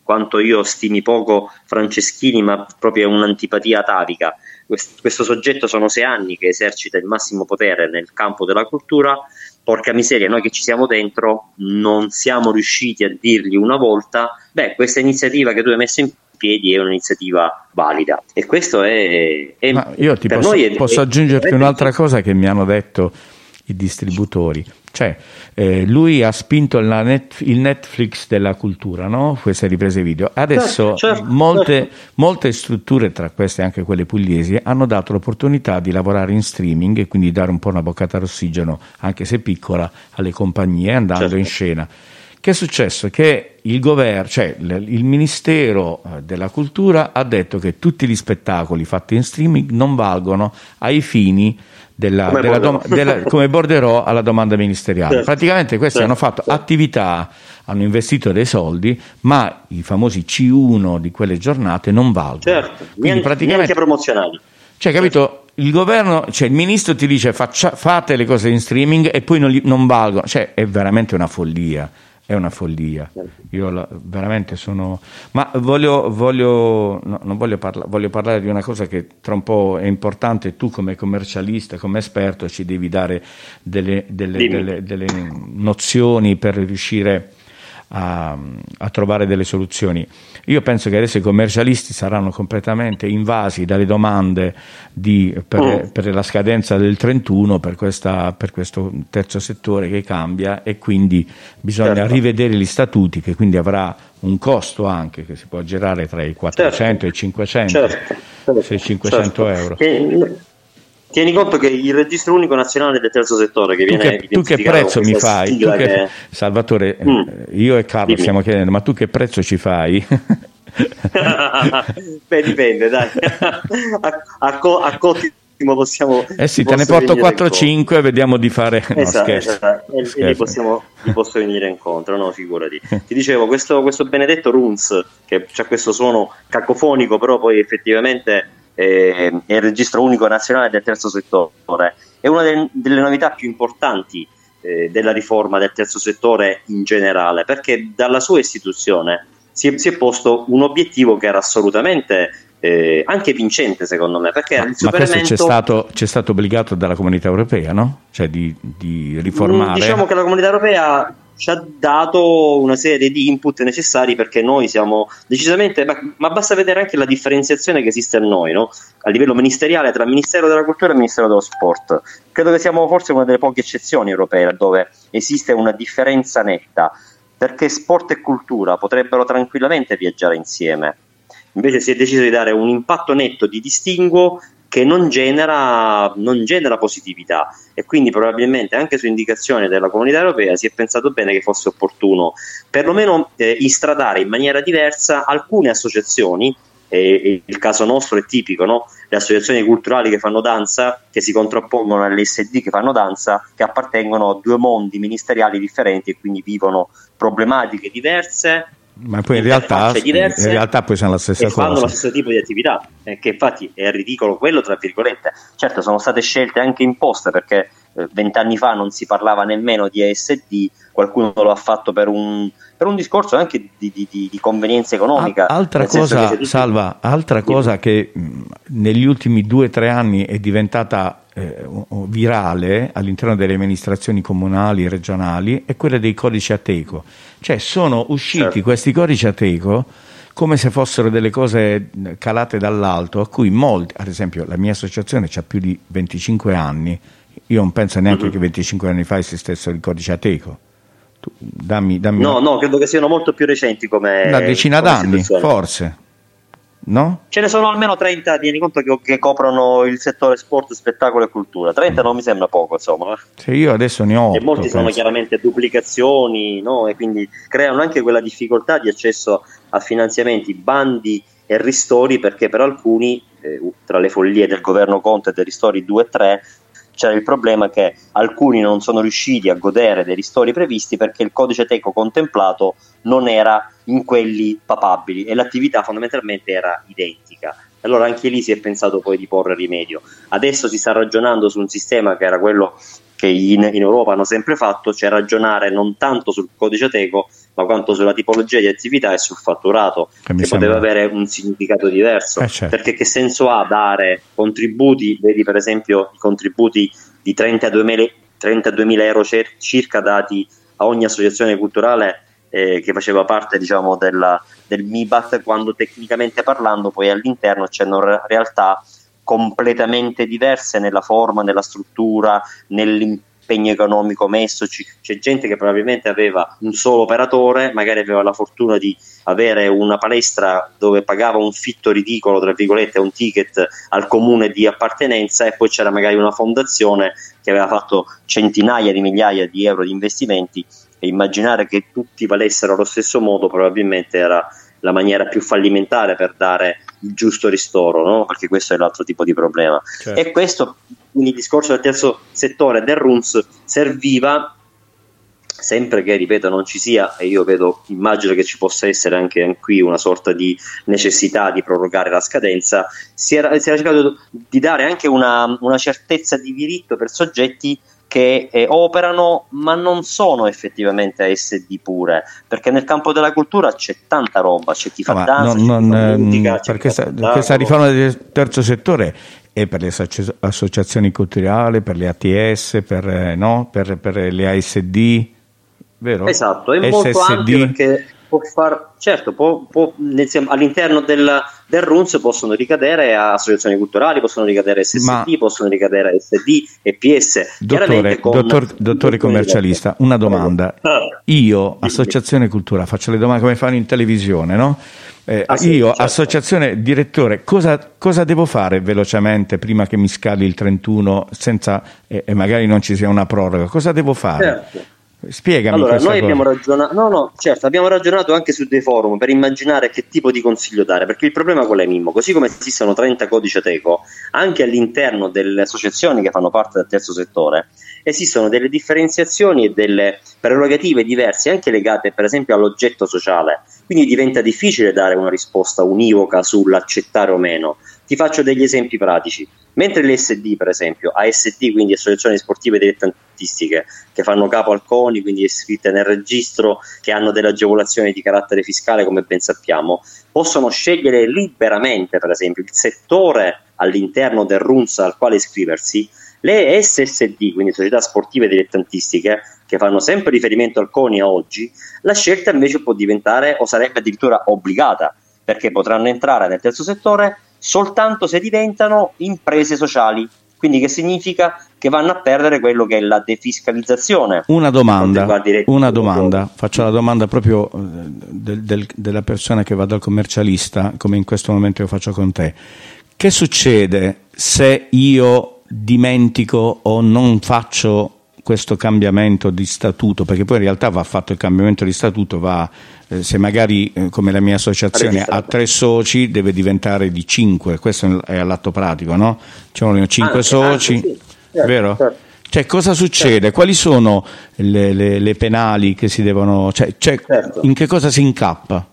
quanto io stimi poco Franceschini, ma proprio un'antipatia atavica. Questo soggetto sono sei anni che esercita il massimo potere nel campo della cultura. Porca miseria, noi che ci siamo dentro non siamo riusciti a dirgli una volta: beh, questa iniziativa che tu hai messo in piedi è un'iniziativa valida. E questo è. è Ma io ti posso, è, posso è, aggiungerti è, un'altra cosa che mi hanno detto i distributori. Cioè, eh, lui ha spinto net, il Netflix della cultura, no? queste riprese video. Adesso certo, certo, molte, certo. molte, strutture, tra queste anche quelle pugliesi, hanno dato l'opportunità di lavorare in streaming e quindi dare un po' una boccata d'ossigeno, anche se piccola, alle compagnie andando certo. in scena. Che è successo? Che il governo, cioè il Ministero eh, della Cultura ha detto che tutti gli spettacoli fatti in streaming non valgono ai fini della, come, della dom- della, come borderò alla domanda ministeriale. Certo. Praticamente questi certo. hanno fatto certo. attività, hanno investito dei soldi, ma i famosi C1 di quelle giornate non valgono. Certo, Quindi praticamente, promozionali. Cioè, capito? Il governo, cioè il ministro ti dice faccia, fate le cose in streaming e poi non, li, non valgono. Cioè, è veramente una follia è una follia. Io la, veramente sono. Ma voglio, voglio, no, voglio, parla, voglio, parlare di una cosa che tra un po' è importante. Tu, come commercialista, come esperto, ci devi dare delle, delle, delle, delle nozioni per riuscire a, a, trovare delle soluzioni. Io penso che adesso i commercialisti saranno completamente invasi dalle domande di, per, mm. per, la scadenza del 31 per, questa, per, questo terzo settore che cambia e quindi bisogna certo. rivedere gli statuti che quindi avrà un costo anche che si può girare tra i 400 certo. e i 500 certo. 600 certo. euro. E, Tieni conto che il registro unico nazionale del terzo settore che tu viene che, tu che prezzo mi fai? Che, che... Salvatore, mm. io e Carlo Dimmi. stiamo chiedendo, ma tu che prezzo ci fai? [LAUGHS] Beh, dipende, dai. [LAUGHS] a, a, co- a cottimo possiamo. Eh sì, te ne porto 4-5 vediamo di fare. No, esatto, scherzo, esatto. E, scherzo. possiamo, gli posso venire incontro, no? Figurati. [LAUGHS] Ti dicevo, questo, questo benedetto Runs, che ha questo suono cacofonico, però poi effettivamente eh, il registro unico nazionale del terzo settore. È una delle, delle novità più importanti eh, della riforma del terzo settore in generale, perché dalla sua istituzione si è, si è posto un obiettivo che era assolutamente eh, anche vincente secondo me perché ma, ma questo c'è stato, c'è stato, obbligato dalla comunità europea no? cioè di, di riformare mm, diciamo che la comunità europea ci ha dato una serie di input necessari perché noi siamo decisamente, ma, basta vedere anche la differenziazione che esiste a noi, no? a livello ministeriale tra Ministero della Cultura e Ministero dello Sport. Credo che siamo forse una delle poche eccezioni europee dove esiste una differenza netta, perché sport e cultura potrebbero tranquillamente viaggiare insieme. Invece si è deciso di dare un impatto netto di distinguo che non genera, non genera, positività e quindi probabilmente anche su indicazione della comunità europea si è pensato bene che fosse opportuno perlomeno eh, istradare in maniera diversa alcune associazioni e, il caso nostro è tipico, no? le associazioni culturali che fanno danza, che si contrappongono alle SD che fanno danza, che appartengono a due mondi ministeriali differenti e quindi vivono problematiche diverse, ma poi in realtà, in realtà poi sono la stessa cosa. fanno lo stesso tipo di attività, eh, che infatti è ridicolo quello, tra virgolette. Certo, sono state scelte anche imposte perché vent'anni fa non si parlava nemmeno di ASD, qualcuno lo ha fatto per un, per un discorso anche di, di, di, convenienza economica. Altra cosa, tutti... Salva, altra cosa che mh, negli ultimi due o tre anni è diventata eh, virale all'interno delle amministrazioni comunali e regionali è quella dei codici Ateco. Cioè sono usciti certo. questi codici Ateco come se fossero delle cose calate dall'alto, a cui molti, ad esempio la mia associazione ha più di 25 anni, io non penso neanche uh-huh. che 25 anni fa esistesse il codice ateco. Tu, dammi, dammi no, una... no, credo che siano molto più recenti come... Una decina come d'anni, forse. No? Ce ne sono almeno 30, tieni conto che, che, coprono il settore sport, spettacolo e cultura. 30 non mi sembra poco, insomma. Sì, io adesso ne ho. E molti sono penso. chiaramente duplicazioni, no? E quindi creano anche quella difficoltà di accesso a finanziamenti, bandi e ristori, perché per alcuni, eh, tra le follie del governo Conte e dei ristori 2 e 3, c'era il problema che alcuni non sono riusciti a godere dei ristori previsti perché il codice teco contemplato non era in quelli papabili e l'attività fondamentalmente era identica. Allora anche lì si è pensato poi di porre rimedio. Adesso si sta ragionando su un sistema che era quello che in, in, Europa hanno sempre fatto, cioè ragionare non tanto sul codice teco, ma quanto sulla tipologia di attività e sul fatturato, che, che poteva avere un significato diverso. Eh, certo. Perché che senso ha dare contributi, vedi per esempio i contributi di 32.000, 32.000 euro circa dati a ogni associazione culturale eh, che faceva parte diciamo, della, del MIBAT, quando tecnicamente parlando poi all'interno c'erano realtà completamente diverse nella forma, nella struttura, nell'impegno economico messo. c'è gente che probabilmente aveva un solo operatore, magari aveva la fortuna di avere una palestra dove pagava un fitto ridicolo, tra virgolette, un ticket al comune di appartenenza e poi c'era magari una fondazione che aveva fatto centinaia di migliaia di euro di investimenti e immaginare che tutti valessero allo stesso modo probabilmente era la maniera più fallimentare per dare il giusto ristoro, no? perché questo è l'altro tipo di problema. Certo. E questo, quindi il discorso del terzo settore del RUNS serviva sempre che, ripeto, non ci sia, e io vedo, immagino che ci possa essere anche qui una sorta di necessità di prorogare la scadenza, si era, si era cercato di dare anche una, una certezza di diritto per soggetti che eh, operano ma non sono effettivamente ASD pure perché nel campo della cultura c'è tanta roba c'è chi fa no, danza non, non, musica, perché questa, questa riforma del terzo settore è per le associazioni culturali per le ATS per, eh, no? per, per le ASD vero? esatto è SSD. molto ampio perché può far, certo, può, può, all'interno del, del RUNS possono ricadere associazioni culturali, possono ricadere SSD, Ma, possono ricadere SD e PS. Dottore, dottor, dottore commercialista, una domanda. Ah. Io, associazione cultura, faccio le domande come fanno in televisione, no? Eh, ah, sì, io, certo. associazione direttore, cosa, cosa, devo fare velocemente prima che mi scali il 31 senza, eh, e magari non ci sia una proroga? Cosa devo fare? Certo. Spiegami. Allora, noi abbiamo ragionato, no, no, certo, abbiamo ragionato anche su dei forum per immaginare che tipo di consiglio dare, perché il problema qual è, Mimmo? Così come esistono 30 codici Ateco, anche all'interno delle associazioni che fanno parte del terzo settore, esistono delle differenziazioni e delle prerogative diverse, anche legate per esempio all'oggetto sociale. Quindi diventa difficile dare una risposta univoca sull'accettare o meno. Ti faccio degli esempi pratici. Mentre le SD, per esempio, ASD, quindi associazioni sportive dilettantistiche, che fanno capo al CONI, quindi iscritte nel registro, che hanno delle agevolazioni di carattere fiscale, come ben sappiamo, possono scegliere liberamente, per esempio, il settore all'interno del RUNS al quale iscriversi. Le SSD, quindi società sportive dilettantistiche, che fanno sempre riferimento al CONI a oggi, la scelta invece può diventare o sarebbe addirittura obbligata, perché potranno entrare nel terzo settore soltanto se diventano imprese sociali. Quindi che significa che vanno a perdere quello che è la defiscalizzazione. Una domanda, una domanda. faccio la domanda proprio eh, del, del, della persona che va dal commercialista, come in questo momento io faccio con te. Che succede se io dimentico o non faccio questo cambiamento di statuto, perché poi in realtà va fatto il cambiamento di statuto, va, se magari eh, come la mia associazione ha tre soci deve diventare di cinque, questo è all'atto pratico, no? Ci vogliono cinque ah, soci, sì. certo, vero? Certo. Cioè, cosa succede? Certo. Quali sono le, le, le, penali che si devono... Cioè, cioè, certo. in che cosa si incappa?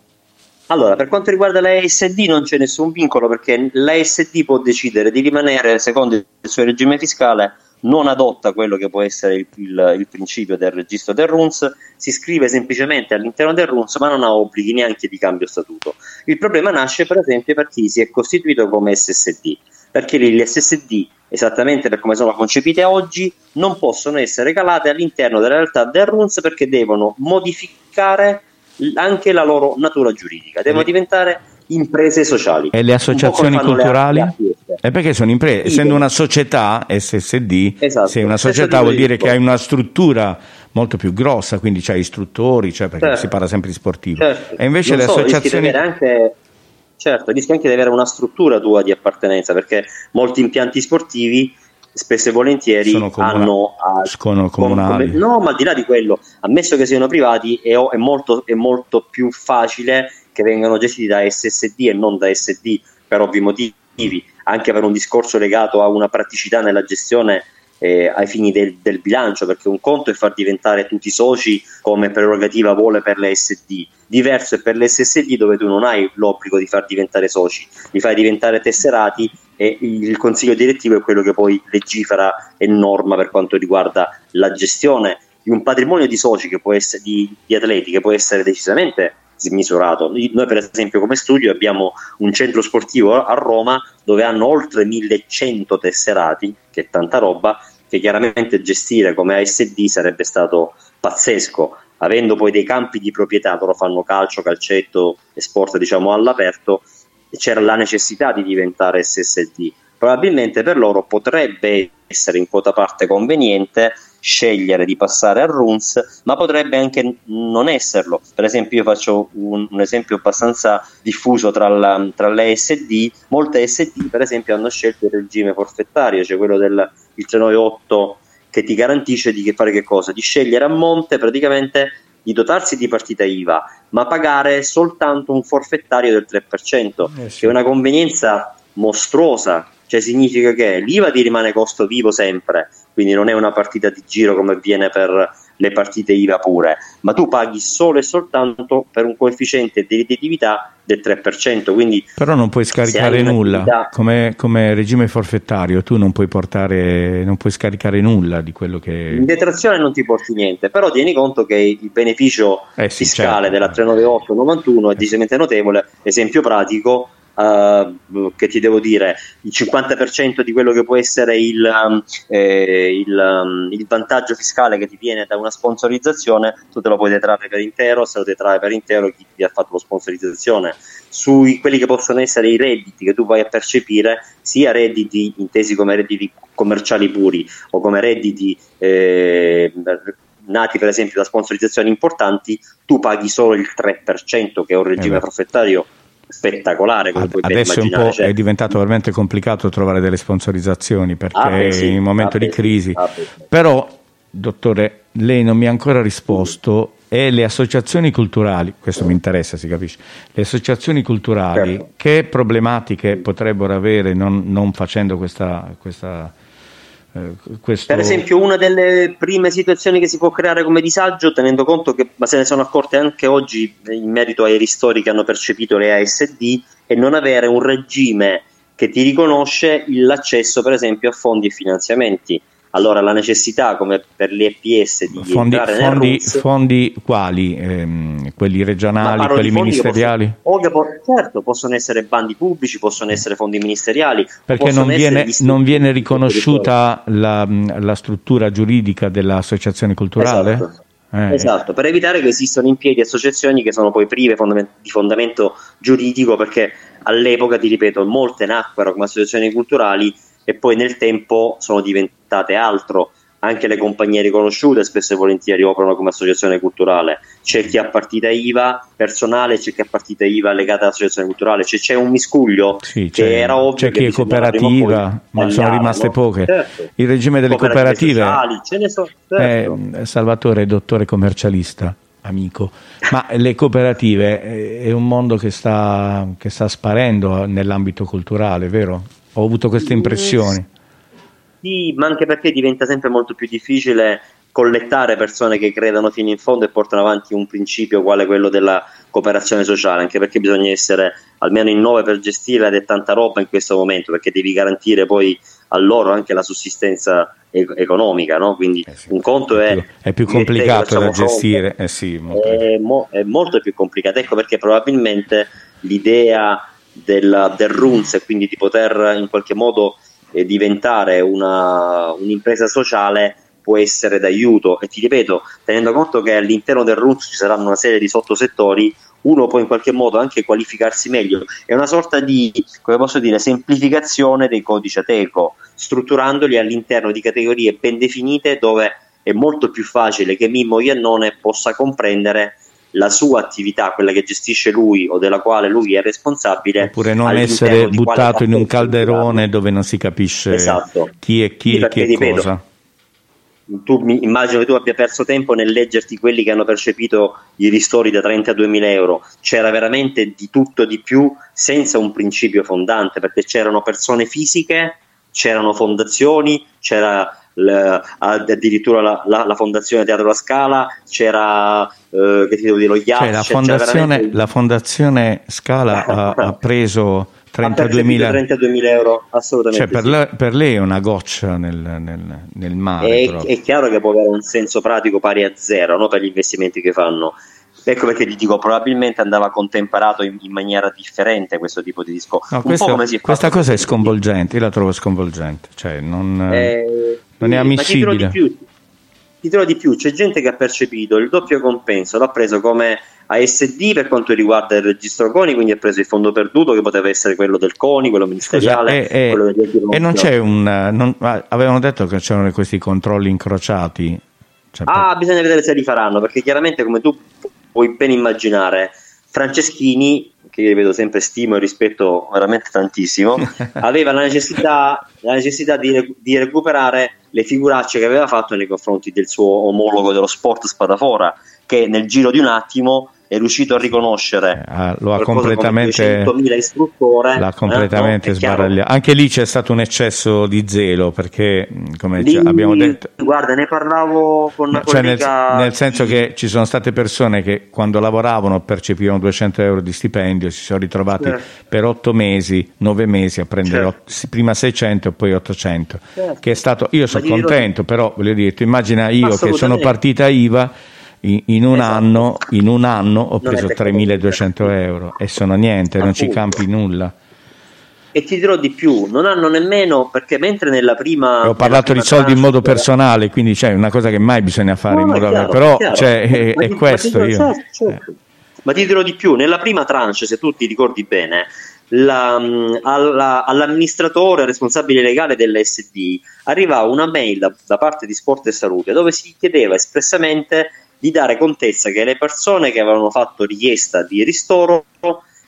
Allora, per quanto riguarda l'ASD non c'è nessun vincolo perché l'ASD può decidere di rimanere, secondo il suo regime fiscale, non adotta quello che può essere il, il, il, principio del registro del RUNS, si iscrive semplicemente all'interno del RUNS ma non ha obblighi neanche di cambio statuto. Il problema nasce per esempio per chi si è costituito come SSD, perché le SSD, esattamente per come sono concepite oggi, non possono essere calate all'interno della realtà del RUNS perché devono modificare anche la loro natura giuridica, devono diventare imprese sociali. E le associazioni culturali? è perché sono imprese, essendo una società SSD, esatto. se una società vuol dire che hai una struttura molto più grossa, quindi c'hai istruttori, cioè perché certo. si parla sempre di sportivo. Certo. E invece non le so, associazioni... Anche, certo, rischi anche di avere una struttura tua di appartenenza, perché molti impianti sportivi spesso e volentieri sono comuna- hanno sono comunali. No, ma al di là di quello, ammesso che siano privati, è, è, molto, è molto più facile che vengano gestiti da SSD e non da SD per ovvi motivi, anche per un discorso legato a una praticità nella gestione eh, ai fini del, del, bilancio, perché un conto è far diventare tutti i soci come prerogativa vuole per le SD, diverso è per le SSD dove tu non hai l'obbligo di far diventare soci, li fai diventare tesserati e il consiglio direttivo è quello che poi legifera e norma per quanto riguarda la gestione di un patrimonio di soci che può essere di, di atleti che può essere decisamente smisurato. Noi per esempio come studio abbiamo un centro sportivo a Roma dove hanno oltre 1100 tesserati, che è tanta roba, che chiaramente gestire come ASD sarebbe stato pazzesco. Avendo poi dei campi di proprietà, loro fanno calcio, calcetto e sport diciamo all'aperto, c'era la necessità di diventare SSD. Probabilmente per loro potrebbe essere in quota parte conveniente scegliere di passare a runes, ma potrebbe anche non esserlo. Per esempio, io faccio un, un esempio abbastanza diffuso tra, la, tra, le SD. Molte SD, per esempio, hanno scelto il regime forfettario, cioè quello del 398 che ti garantisce di fare che cosa? Di scegliere a monte praticamente di dotarsi di partita IVA, ma pagare soltanto un forfettario del 3%, eh sì. che è una convenienza mostruosa cioè significa che l'IVA ti rimane costo vivo sempre, quindi non è una partita di giro come avviene per le partite IVA pure, ma tu paghi solo e soltanto per un coefficiente di redditività del 3%. Quindi Però non puoi scaricare nulla, come, come, regime forfettario, tu non puoi portare, non puoi scaricare nulla di quello che... In detrazione non ti porti niente, però tieni conto che il beneficio eh sì, fiscale certo. della 398-91 è decisamente notevole, esempio pratico, Uh, che ti devo dire, il 50% di quello che può essere il, um, eh, il, um, il, vantaggio fiscale che ti viene da una sponsorizzazione, tu te lo puoi detrarre per intero, se lo detrae per intero chi ti ha fatto la sponsorizzazione. Su quelli che possono essere i redditi che tu vai a percepire, sia redditi intesi come redditi commerciali puri o come redditi eh, nati per esempio da sponsorizzazioni importanti, tu paghi solo il 3%, che è un regime eh profittario spettacolare. Come Adesso è, cioè... è, diventato veramente complicato trovare delle sponsorizzazioni perché ah, beh, sì, in un momento ah, di crisi. Ah, Però, dottore, lei non mi ha ancora risposto e le associazioni culturali, questo mi interessa, si capisce, le associazioni culturali certo. che problematiche potrebbero avere non, non facendo questa, questa questo... Per esempio, una delle prime situazioni che si può creare come disagio, tenendo conto che ma se ne sono accorte anche oggi in merito ai ristori che hanno percepito le ASD, è non avere un regime che ti riconosce l'accesso, per esempio, a fondi e finanziamenti. Allora la necessità, come per le EPS, di fondi, fondi, fondi quali? Ehm, quelli regionali, quelli ministeriali? Possono, po- certo, possono essere bandi pubblici, possono essere fondi ministeriali. Perché non viene, non viene, riconosciuta la, la, struttura giuridica dell'associazione culturale? Esatto. Eh. esatto. per evitare che esistano in piedi associazioni che sono poi prive di fondamento giuridico perché all'epoca, ti ripeto, molte nacquero come associazioni culturali e poi nel tempo sono diventate altro. Anche le compagnie riconosciute spesso e volentieri operano come associazione culturale. C'è chi ha partita IVA personale, c'è chi ha partita IVA legata all'associazione culturale, cioè, c'è un miscuglio sì, che era ovvio. C'è chi è cooperativa, ma sono rimaste poche. Certo. Il regime delle cooperative. Sociali, ce ne sono, certo. eh, Salvatore, dottore commercialista amico, ma le cooperative eh, è un mondo che sta, che sta sparendo nell'ambito culturale, vero? Ho avuto queste impressioni. Sì, ma anche perché diventa sempre molto più difficile collettare persone che credano fino in fondo e portano avanti un principio quale quello della cooperazione sociale, anche perché bisogna essere almeno in nove per gestire ed è tanta roba in questo momento, perché devi garantire poi a loro anche la sussistenza e- economica, no? quindi eh sì, un conto è, più, è più complicato da gestire, eh sì, molto è, mo- è molto più complicato, ecco perché probabilmente l'idea del, del RUNS e quindi di poter in qualche modo eh, diventare una, un'impresa sociale può essere d'aiuto e ti ripeto, tenendo conto che all'interno del RUNS ci saranno una serie di sottosettori, uno può in qualche modo anche qualificarsi meglio. È una sorta di, come posso dire, semplificazione dei codici Ateco, strutturandoli all'interno di categorie ben definite dove è molto più facile che Mimmo Iannone possa comprendere la sua attività, quella che gestisce lui o della quale lui è responsabile. Oppure non essere buttato in un calderone dove non si capisce esatto. chi è chi e chi è cosa. Tu mi, immagino che tu abbia perso tempo nel leggerti quelli che hanno percepito i ristori da 32 mila euro. C'era veramente di tutto di più senza un principio fondante, perché c'erano persone fisiche, c'erano fondazioni, c'era addirittura la, la, la, Fondazione Teatro La Scala, c'era eh, che ti devo dire, lo IAS. Cioè, la, fondazione, veramente... la fondazione Scala ha, ha preso 32.000 32 euro assolutamente cioè, per, sì. lei, per, lei, è una goccia nel, nel, nel mare è, è, chiaro che può avere un senso pratico pari a zero no? per gli investimenti che fanno ecco perché ti dico probabilmente andava contemperato in, in maniera differente questo tipo di discorso no, questo, questa cosa è sconvolgente io la trovo sconvolgente cioè non, eh, non è ammissibile ti dirò, più, ti dirò di più c'è gente che ha percepito il doppio compenso l'ha preso come ASD per quanto riguarda il registro CONI, quindi ha preso il fondo perduto che poteva essere quello del CONI, quello ministeriale. Scusa, e, quello e non c'è un... Non, avevano detto che c'erano questi controlli incrociati. Cioè, ah, per... bisogna vedere se li faranno, perché chiaramente come tu puoi ben immaginare, Franceschini, che io vedo sempre stimo e rispetto veramente tantissimo, [LAUGHS] aveva la necessità, la necessità di, di, recuperare le figuracce che aveva fatto nei confronti del suo omologo dello sport Spadafora, che nel giro di un attimo è riuscito a riconoscere eh, lo ha completamente, l'ha completamente eh, no? sbaragliato. Anche lì c'è stato un eccesso di zelo perché, come lì, abbiamo detto, guarda, ne parlavo con una cioè nel, nel, senso che ci sono state persone che quando lavoravano percepivano 200 euro di stipendio, e si sono ritrovati certo. per 8 mesi, 9 mesi a prendere certo. prima 600 e poi 800. Certo. Che è stato, io sono contento, però voglio dire, immagina io che sono partita IVA in, in, un, esatto. anno, in un anno ho preso 3.200 euro e sono niente, non ci campi nulla. E ti dirò di più, non hanno nemmeno perché mentre nella prima. Ho parlato di soldi in modo personale, quindi c'è una cosa che mai bisogna fare no, in modo chiaro, però cioè, è, è, questo. Io, certo, certo. Eh. Ma ti dirò di più, nella prima tranche, se tu ti ricordi bene, la, alla, all'amministratore responsabile legale dell'SD arrivava una mail da, da, parte di Sport e Salute dove si chiedeva espressamente di dare contezza che le persone che avevano fatto richiesta di ristoro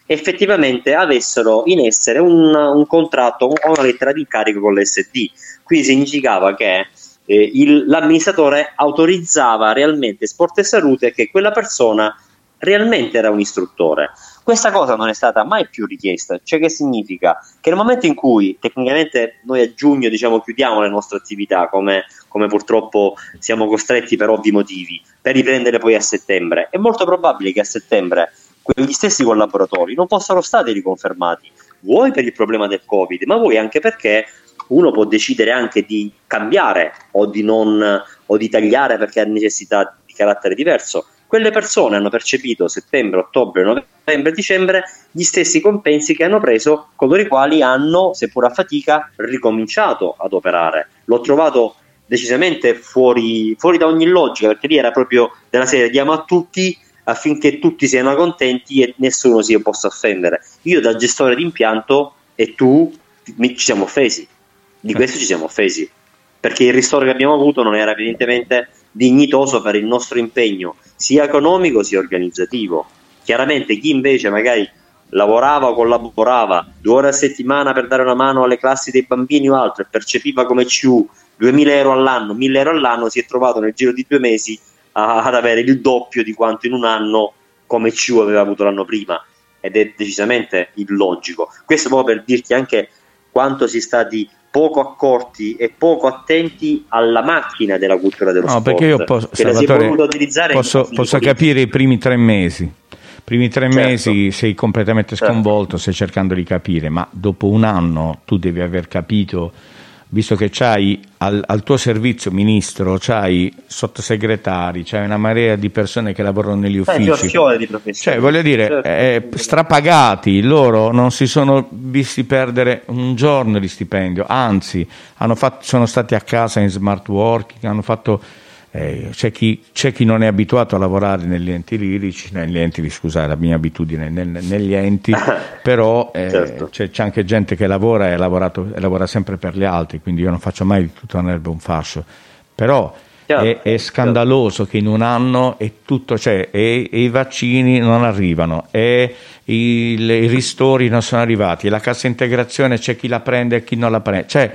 effettivamente avessero in essere un, un contratto o una lettera di incarico con l'SD. Quindi significava che eh, il, l'amministratore autorizzava realmente Sport e Salute che quella persona realmente era un istruttore. Questa cosa non è stata mai più richiesta, cioè che significa? Che nel momento in cui tecnicamente noi a giugno diciamo chiudiamo le nostre attività come, come purtroppo siamo costretti per ovvi motivi, per riprendere poi a settembre, è molto probabile che a settembre quegli stessi collaboratori non possano stare riconfermati, vuoi per il problema del Covid, ma vuoi anche perché uno può decidere anche di cambiare o di, non, o di tagliare perché ha necessità di carattere diverso quelle persone hanno percepito settembre, ottobre, novembre, dicembre gli stessi compensi che hanno preso coloro i quali hanno, seppur a fatica, ricominciato ad operare. L'ho trovato decisamente fuori, fuori da ogni logica, perché lì era proprio della serie diamo a tutti affinché tutti siano contenti e nessuno si possa offendere. Io da gestore d'impianto e tu ci siamo offesi, di questo ci siamo offesi, perché il ristoro che abbiamo avuto non era evidentemente dignitoso per il nostro impegno sia economico sia organizzativo. Chiaramente chi invece magari lavorava o collaborava due ore a settimana per dare una mano alle classi dei bambini o altro e percepiva come CU 2000 euro all'anno, 1000 euro all'anno, si è trovato nel giro di due mesi a, ad avere il doppio di quanto in un anno come CU aveva avuto l'anno prima ed è decisamente illogico. Questo proprio per dirti anche quanto si sta di poco accorti e poco attenti alla macchina della cultura dello no, sport. Perché io posso, posso, posso capire i primi tre mesi. I primi tre certo. mesi sei completamente certo. sconvolto, certo. stai cercando di capire, ma dopo un anno tu devi aver capito visto che c'hai al, al tuo servizio, ministro, c'hai sottosegretari, c'hai una marea di persone che lavorano negli uffici. di cioè, voglio dire, certo. eh, strapagati, loro non si sono visti perdere un giorno di stipendio, anzi, fatto, sono stati a casa in smart working, hanno fatto eh, c'è, chi, c'è, chi, non è abituato a lavorare negli enti lirici, negli enti, scusate, la mia abitudine, nel, negli enti, [LAUGHS] però eh, certo. c'è, c'è, anche gente che lavora e, lavorato, e, lavora sempre per gli altri, quindi io non faccio mai di tutta un'erba un fascio. Però chiaro, è, è, scandaloso chiaro. che in un anno è tutto, cioè, e, e i vaccini non arrivano, e i, i ristori non sono arrivati, la cassa integrazione c'è chi la prende e chi non la prende. Cioè,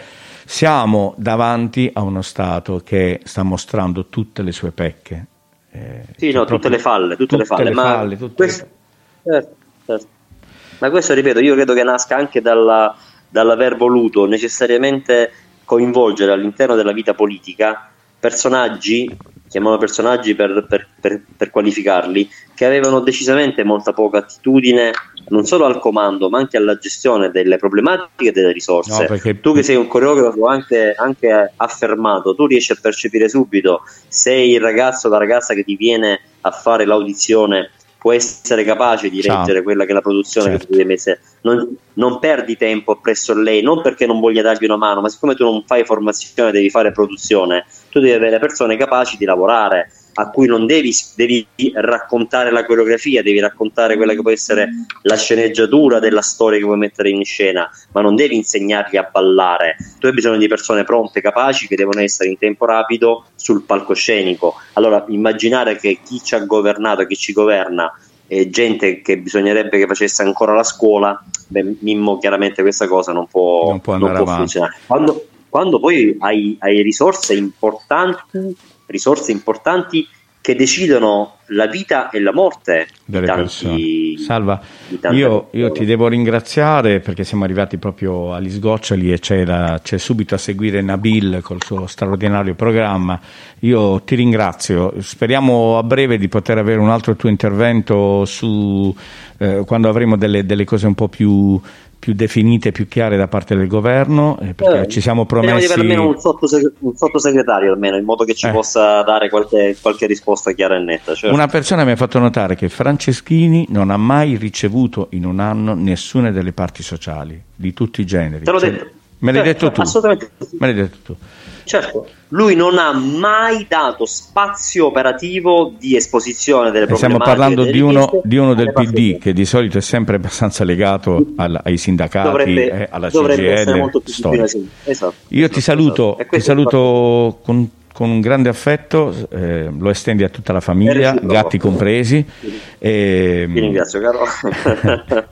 siamo davanti a uno Stato che sta mostrando tutte le sue pecche. Eh, sì, no, tutte le falle, tutte, tutte le falle. Le ma, falle tutte questo, le... Certo, certo. ma questo, ripeto, io credo che nasca anche dalla, dall'aver voluto necessariamente coinvolgere all'interno della vita politica personaggi, chiamiamo personaggi per, per, per, per qualificarli, che avevano decisamente molta poca attitudine non solo al comando ma anche alla gestione delle problematiche e delle risorse. No, perché... Tu che sei un coreografo anche, anche, affermato, tu riesci a percepire subito se il ragazzo o la ragazza che ti viene a fare l'audizione può essere capace di Ciao. leggere quella che è la produzione certo. che tu devi mettere. Non, non, perdi tempo presso lei, non perché non voglia dargli una mano, ma siccome tu non fai formazione, devi fare produzione, tu devi avere persone capaci di lavorare a cui non devi, devi, raccontare la coreografia, devi raccontare quella che può essere la sceneggiatura della storia che vuoi mettere in scena, ma non devi insegnargli a ballare. Tu hai bisogno di persone pronte, capaci, che devono essere in tempo rapido sul palcoscenico. Allora, immaginare che chi ci ha governato, chi ci governa, è gente che bisognerebbe che facesse ancora la scuola, beh, Mimmo chiaramente questa cosa non può, non può, non può funzionare. Quando, quando poi hai, hai risorse importanti risorse importanti che decidono la vita e la morte delle tanti, persone. Salva, io, io, ti devo ringraziare perché siamo arrivati proprio agli sgoccioli e c'è, la, c'è, subito a seguire Nabil col suo straordinario programma. Io ti ringrazio, speriamo a breve di poter avere un altro tuo intervento su eh, quando avremo delle, delle cose un po' più più definite, più chiare da parte del governo, eh, perché eh, ci siamo promessi... di avere almeno un, sottoseg- un, sottosegretario, almeno, in modo che ci eh. possa dare qualche, qualche, risposta chiara e netta. Certo. Una persona mi ha fatto notare che Franceschini non ha mai ricevuto in un anno nessuna delle parti sociali, di tutti i generi. Te l'ho cioè, detto. Me l'hai certo, detto tu. Assolutamente. Me l'hai detto tu. Certo, lui non ha mai dato spazio operativo di esposizione delle problematiche. Stiamo parlando di uno, di uno, del PD che di solito è sempre abbastanza legato al, ai sindacati, dovrebbe, eh, alla CGL. Esatto, Io ti saluto, esatto. ti saluto con, con, un grande affetto, eh, lo estendi a tutta la famiglia, gatti compresi. E, Ti ringrazio caro. [LAUGHS]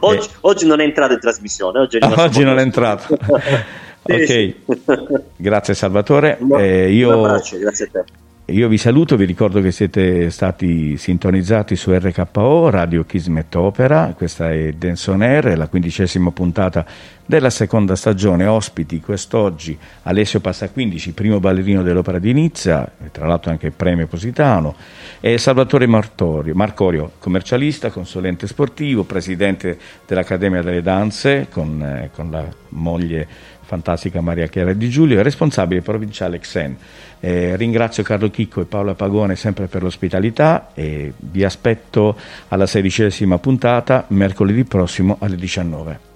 oggi, eh, oggi, non è entrato in trasmissione. Oggi, oggi non è entrato. Ok, [LAUGHS] grazie Salvatore. Eh, io, grazie a te. Io vi saluto, vi ricordo che siete stati sintonizzati su RKO, Radio Kismet Opera, questa è Denson Air, la quindicesima puntata della seconda stagione, ospiti quest'oggi Alessio Passaquindici, primo ballerino dell'Opera di Nizza, tra l'altro anche premio Positano, e Salvatore Martorio, Marcorio, commercialista, consulente sportivo, presidente dell'Accademia delle Danze con, eh, con la moglie fantastica Maria Chiara Di Giulio, responsabile provinciale Xen. Eh, ringrazio Carlo Chicco e Paola Pagone sempre per l'ospitalità e vi aspetto alla sedicesima puntata mercoledì prossimo alle 19.